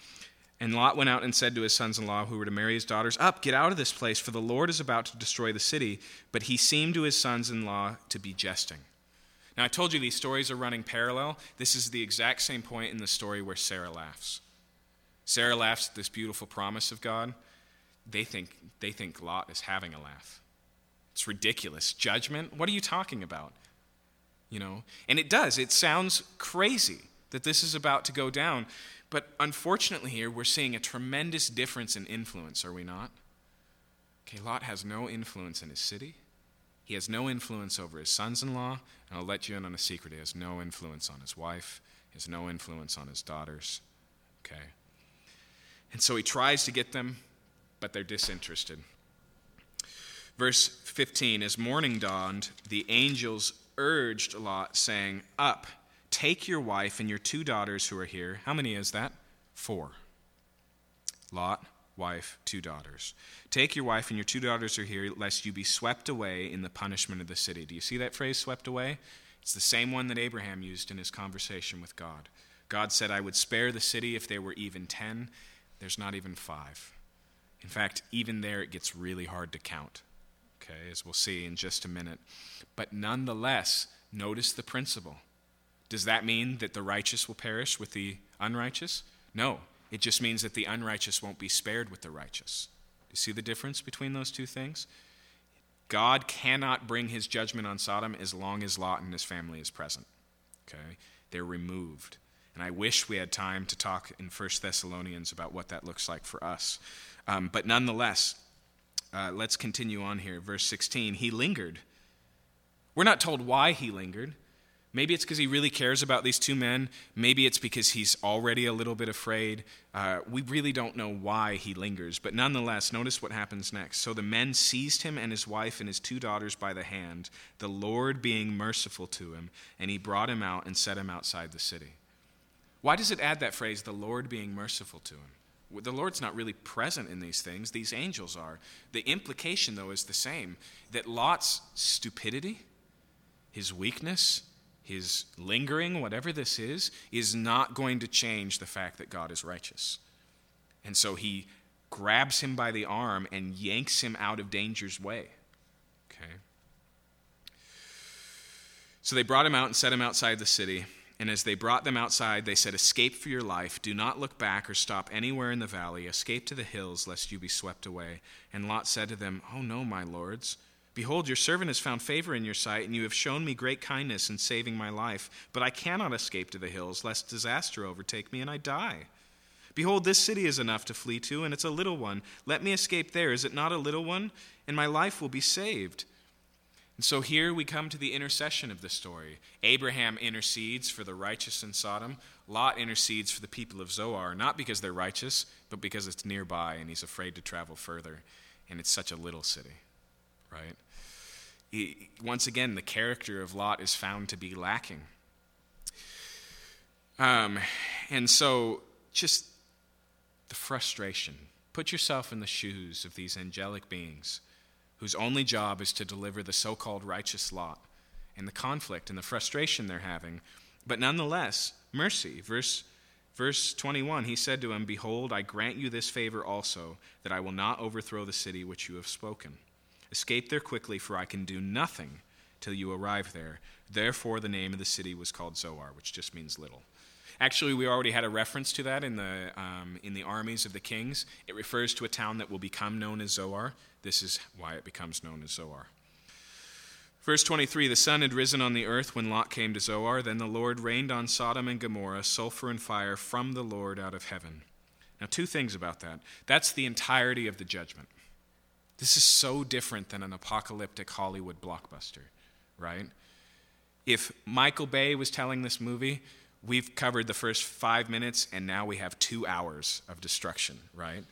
And Lot went out and said to his sons in law, who were to marry his daughters, Up, get out of this place, for the Lord is about to destroy the city. But he seemed to his sons in law to be jesting. Now, I told you these stories are running parallel. This is the exact same point in the story where Sarah laughs. Sarah laughs at this beautiful promise of God. They think, they think Lot is having a laugh. It's ridiculous. Judgment? What are you talking about? You know? And it does. It sounds crazy that this is about to go down. But unfortunately, here we're seeing a tremendous difference in influence, are we not? Okay, Lot has no influence in his city. He has no influence over his sons in law. And I'll let you in on a secret. He has no influence on his wife, he has no influence on his daughters. Okay? And so he tries to get them, but they're disinterested. Verse 15 As morning dawned, the angels urged Lot, saying, Up Take your wife and your two daughters who are here. How many is that? Four. Lot, wife, two daughters. Take your wife and your two daughters are here, lest you be swept away in the punishment of the city. Do you see that phrase, swept away? It's the same one that Abraham used in his conversation with God. God said, I would spare the city if there were even ten. There's not even five. In fact, even there it gets really hard to count, okay, as we'll see in just a minute. But nonetheless, notice the principle. Does that mean that the righteous will perish with the unrighteous? No. it just means that the unrighteous won't be spared with the righteous. You see the difference between those two things? God cannot bring his judgment on Sodom as long as Lot and his family is present. Okay? They're removed. And I wish we had time to talk in 1 Thessalonians about what that looks like for us. Um, but nonetheless, uh, let's continue on here. Verse 16 He lingered. We're not told why he lingered. Maybe it's because he really cares about these two men. Maybe it's because he's already a little bit afraid. Uh, we really don't know why he lingers. But nonetheless, notice what happens next. So the men seized him and his wife and his two daughters by the hand, the Lord being merciful to him, and he brought him out and set him outside the city. Why does it add that phrase, the Lord being merciful to him? The Lord's not really present in these things, these angels are. The implication, though, is the same that Lot's stupidity, his weakness, his lingering, whatever this is, is not going to change the fact that God is righteous. And so he grabs him by the arm and yanks him out of danger's way. Okay? So they brought him out and set him outside the city. And as they brought them outside, they said, Escape for your life. Do not look back or stop anywhere in the valley. Escape to the hills, lest you be swept away. And Lot said to them, Oh, no, my lords. Behold, your servant has found favor in your sight, and you have shown me great kindness in saving my life. But I cannot escape to the hills, lest disaster overtake me and I die. Behold, this city is enough to flee to, and it's a little one. Let me escape there. Is it not a little one? And my life will be saved. And so here we come to the intercession of the story. Abraham intercedes for the righteous in Sodom. Lot intercedes for the people of Zoar, not because they're righteous, but because it's nearby and he's afraid to travel further. And it's such a little city, right? he, once again, the character of Lot is found to be lacking. Um, and so, just the frustration. Put yourself in the shoes of these angelic beings whose only job is to deliver the so called righteous Lot and the conflict and the frustration they're having. But nonetheless, mercy. Verse, verse 21 He said to him, Behold, I grant you this favor also, that I will not overthrow the city which you have spoken. Escape there quickly, for I can do nothing till you arrive there. Therefore, the name of the city was called Zoar, which just means little. Actually, we already had a reference to that in the, um, in the armies of the kings. It refers to a town that will become known as Zoar. This is why it becomes known as Zoar. Verse 23 The sun had risen on the earth when Lot came to Zoar. Then the Lord rained on Sodom and Gomorrah sulfur and fire from the Lord out of heaven. Now, two things about that. That's the entirety of the judgment. This is so different than an apocalyptic Hollywood blockbuster, right? If Michael Bay was telling this movie, we've covered the first five minutes and now we have two hours of destruction, right?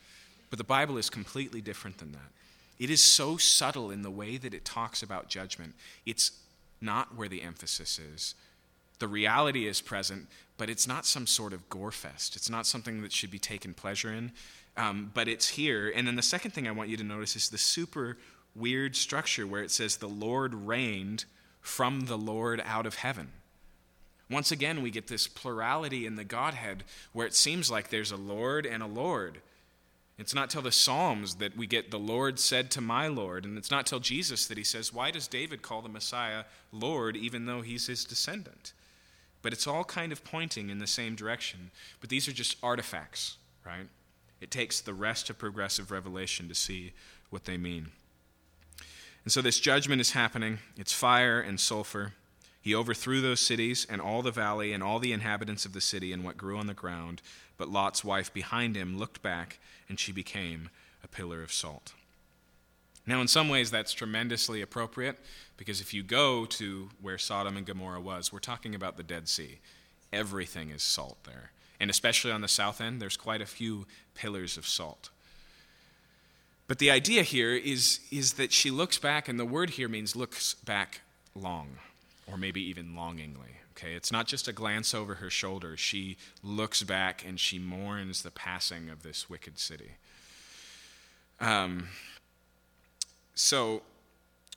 But the Bible is completely different than that. It is so subtle in the way that it talks about judgment. It's not where the emphasis is. The reality is present, but it's not some sort of gore fest. It's not something that should be taken pleasure in. Um, but it's here. And then the second thing I want you to notice is the super weird structure where it says, The Lord rained from the Lord out of heaven. Once again, we get this plurality in the Godhead where it seems like there's a Lord and a Lord. It's not till the Psalms that we get the Lord said to my Lord, and it's not till Jesus that he says, Why does David call the Messiah Lord even though he's his descendant? But it's all kind of pointing in the same direction. But these are just artifacts, right? It takes the rest of progressive revelation to see what they mean. And so this judgment is happening. It's fire and sulfur. He overthrew those cities and all the valley and all the inhabitants of the city and what grew on the ground. But Lot's wife behind him looked back, and she became a pillar of salt. Now, in some ways, that's tremendously appropriate because if you go to where Sodom and Gomorrah was, we're talking about the Dead Sea. Everything is salt there. And especially on the south end, there's quite a few pillars of salt. But the idea here is, is that she looks back, and the word here means looks back long, or maybe even longingly. Okay, it's not just a glance over her shoulder. She looks back and she mourns the passing of this wicked city. Um, so,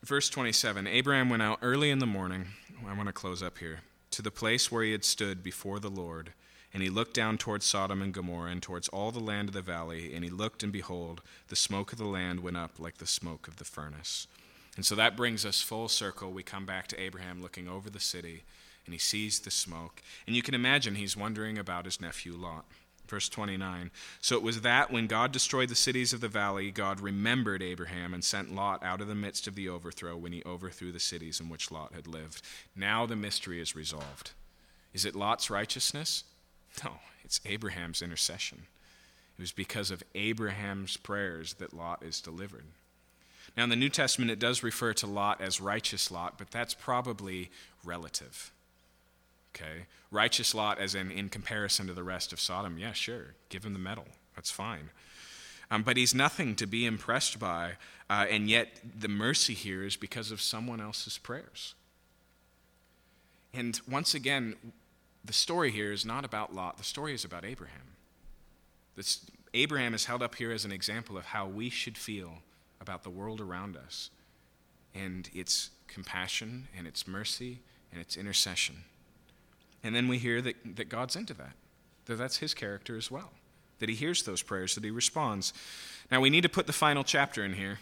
verse 27 Abraham went out early in the morning. I want to close up here to the place where he had stood before the Lord and he looked down towards Sodom and Gomorrah and towards all the land of the valley, and he looked, and behold, the smoke of the land went up like the smoke of the furnace. And so that brings us full circle. We come back to Abraham looking over the city, and he sees the smoke. And you can imagine he's wondering about his nephew Lot. Verse 29. So it was that when God destroyed the cities of the valley, God remembered Abraham and sent Lot out of the midst of the overthrow when he overthrew the cities in which Lot had lived. Now the mystery is resolved. Is it Lot's righteousness? No, it's Abraham's intercession. It was because of Abraham's prayers that Lot is delivered. Now, in the New Testament, it does refer to Lot as righteous Lot, but that's probably relative. Okay? Righteous Lot, as in in comparison to the rest of Sodom, yeah, sure, give him the medal. That's fine. Um, but he's nothing to be impressed by, uh, and yet the mercy here is because of someone else's prayers. And once again, the story here is not about Lot, the story is about Abraham. This, Abraham is held up here as an example of how we should feel about the world around us and its compassion and its mercy and its intercession. And then we hear that, that God's into that, that that's his character as well, that he hears those prayers, that he responds. Now, we need to put the final chapter in here.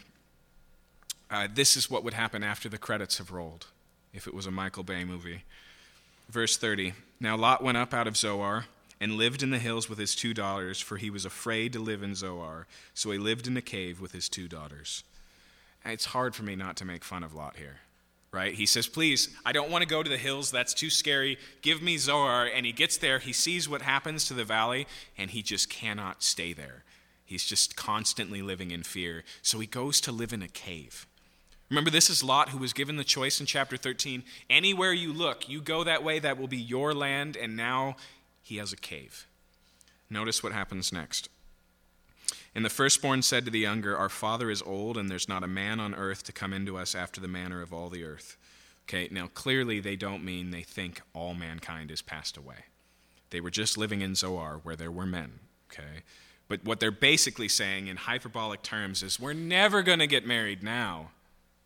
Uh, this is what would happen after the credits have rolled, if it was a Michael Bay movie. Verse 30 Now Lot went up out of Zoar and lived in the hills with his two daughters, for he was afraid to live in Zoar. So he lived in a cave with his two daughters. It's hard for me not to make fun of Lot here right? He says, Please, I don't want to go to the hills. That's too scary. Give me Zoar. And he gets there. He sees what happens to the valley, and he just cannot stay there. He's just constantly living in fear. So he goes to live in a cave. Remember, this is Lot who was given the choice in chapter 13. Anywhere you look, you go that way, that will be your land. And now he has a cave. Notice what happens next. And the firstborn said to the younger, Our father is old, and there's not a man on earth to come into us after the manner of all the earth. Okay, now clearly they don't mean they think all mankind is passed away. They were just living in Zoar where there were men. Okay? But what they're basically saying in hyperbolic terms is we're never going to get married now.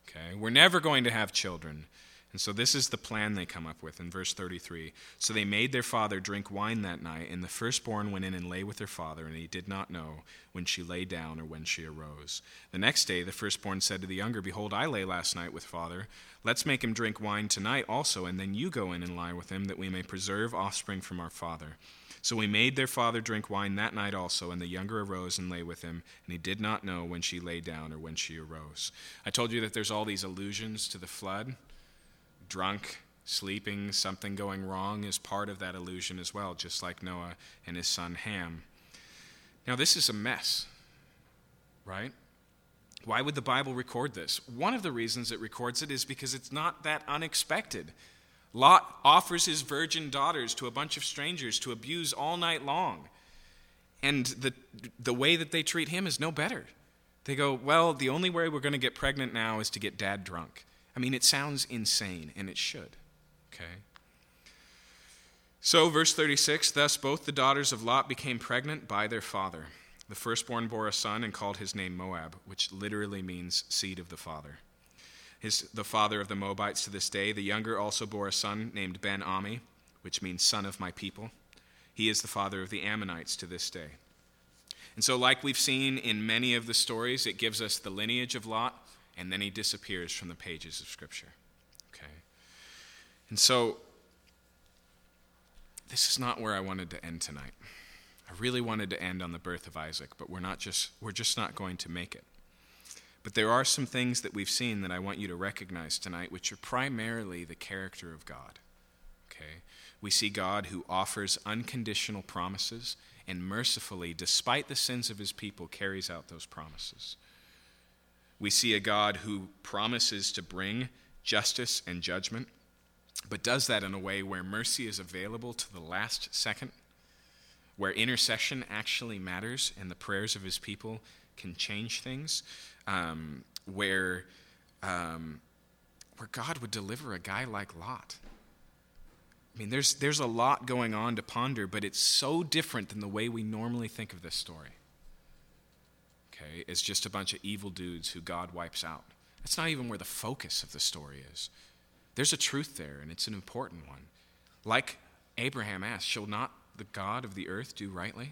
Okay? We're never going to have children. And so this is the plan they come up with in verse 33. So they made their father drink wine that night, and the firstborn went in and lay with their father, and he did not know when she lay down or when she arose. The next day the firstborn said to the younger, Behold, I lay last night with father. Let's make him drink wine tonight also, and then you go in and lie with him, that we may preserve offspring from our father. So we made their father drink wine that night also, and the younger arose and lay with him, and he did not know when she lay down or when she arose. I told you that there's all these allusions to the flood drunk, sleeping, something going wrong is part of that illusion as well, just like Noah and his son Ham. Now, this is a mess, right? Why would the Bible record this? One of the reasons it records it is because it's not that unexpected. Lot offers his virgin daughters to a bunch of strangers to abuse all night long. And the, the way that they treat him is no better. They go, Well, the only way we're going to get pregnant now is to get dad drunk. I mean, it sounds insane, and it should. Okay? So, verse 36 Thus both the daughters of Lot became pregnant by their father. The firstborn bore a son and called his name Moab, which literally means seed of the father. His, the father of the Moabites to this day. The younger also bore a son named Ben Ami, which means son of my people. He is the father of the Ammonites to this day. And so, like we've seen in many of the stories, it gives us the lineage of Lot, and then he disappears from the pages of Scripture. Okay? And so, this is not where I wanted to end tonight. I really wanted to end on the birth of Isaac, but we're not just we're just not going to make it. But there are some things that we've seen that I want you to recognize tonight, which are primarily the character of God. Okay? We see God who offers unconditional promises and mercifully, despite the sins of his people, carries out those promises. We see a God who promises to bring justice and judgment, but does that in a way where mercy is available to the last second, where intercession actually matters and the prayers of his people can change things, um, where, um, where God would deliver a guy like Lot. I mean, there's, there's a lot going on to ponder, but it's so different than the way we normally think of this story okay, is just a bunch of evil dudes who God wipes out. That's not even where the focus of the story is. There's a truth there, and it's an important one. Like Abraham asked, Shall not the God of the earth do rightly?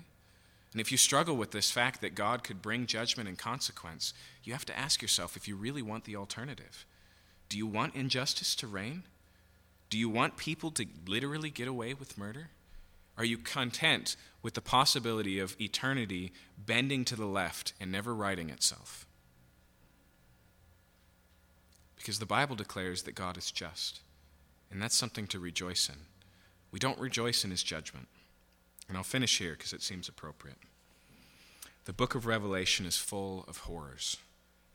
And if you struggle with this fact that God could bring judgment and consequence, you have to ask yourself if you really want the alternative. Do you want injustice to reign? Do you want people to literally get away with murder? Are you content with the possibility of eternity bending to the left and never righting itself? Because the Bible declares that God is just, and that's something to rejoice in. We don't rejoice in his judgment. And I'll finish here because it seems appropriate. The book of Revelation is full of horrors.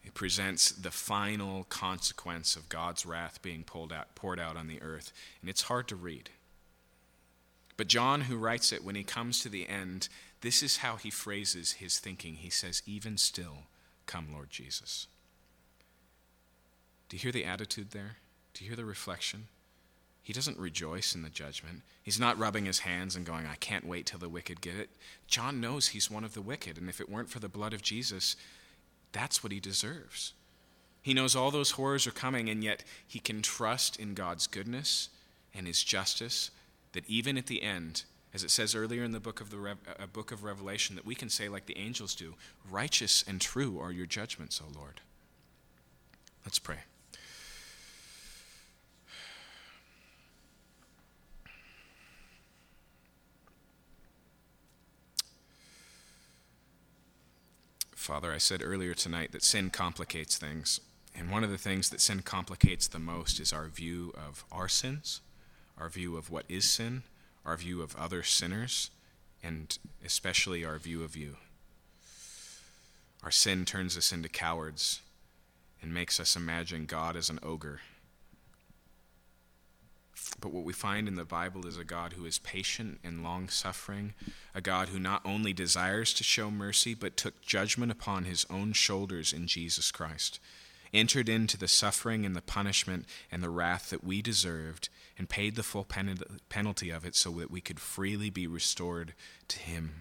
It presents the final consequence of God's wrath being out, poured out on the earth, and it's hard to read. But John, who writes it, when he comes to the end, this is how he phrases his thinking. He says, Even still, come, Lord Jesus. Do you hear the attitude there? Do you hear the reflection? He doesn't rejoice in the judgment. He's not rubbing his hands and going, I can't wait till the wicked get it. John knows he's one of the wicked, and if it weren't for the blood of Jesus, that's what he deserves. He knows all those horrors are coming, and yet he can trust in God's goodness and his justice that even at the end, as it says earlier in the book of, the Re- uh, book of Revelation, that we can say, like the angels do, righteous and true are your judgments, O Lord. Let's pray. Father, I said earlier tonight that sin complicates things. And one of the things that sin complicates the most is our view of our sins our view of what is sin, our view of other sinners, and especially our view of you. Our sin turns us into cowards and makes us imagine God as an ogre. But what we find in the Bible is a God who is patient and long suffering, a God who not only desires to show mercy, but took judgment upon his own shoulders in Jesus Christ, entered into the suffering and the punishment and the wrath that we deserved, and paid the full pen- penalty of it so that we could freely be restored to Him.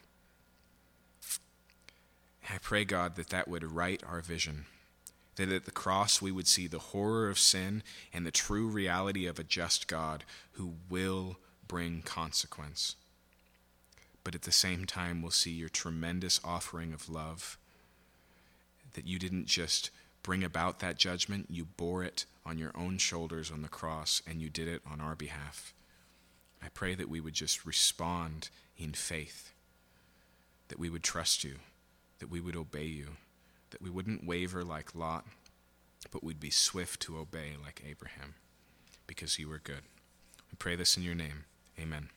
I pray, God, that that would right our vision. That at the cross we would see the horror of sin and the true reality of a just God who will bring consequence. But at the same time, we'll see your tremendous offering of love. That you didn't just bring about that judgment, you bore it on your own shoulders on the cross, and you did it on our behalf. I pray that we would just respond in faith, that we would trust you, that we would obey you, that we wouldn't waver like Lot, but we'd be swift to obey like Abraham, because you were good. We pray this in your name. Amen.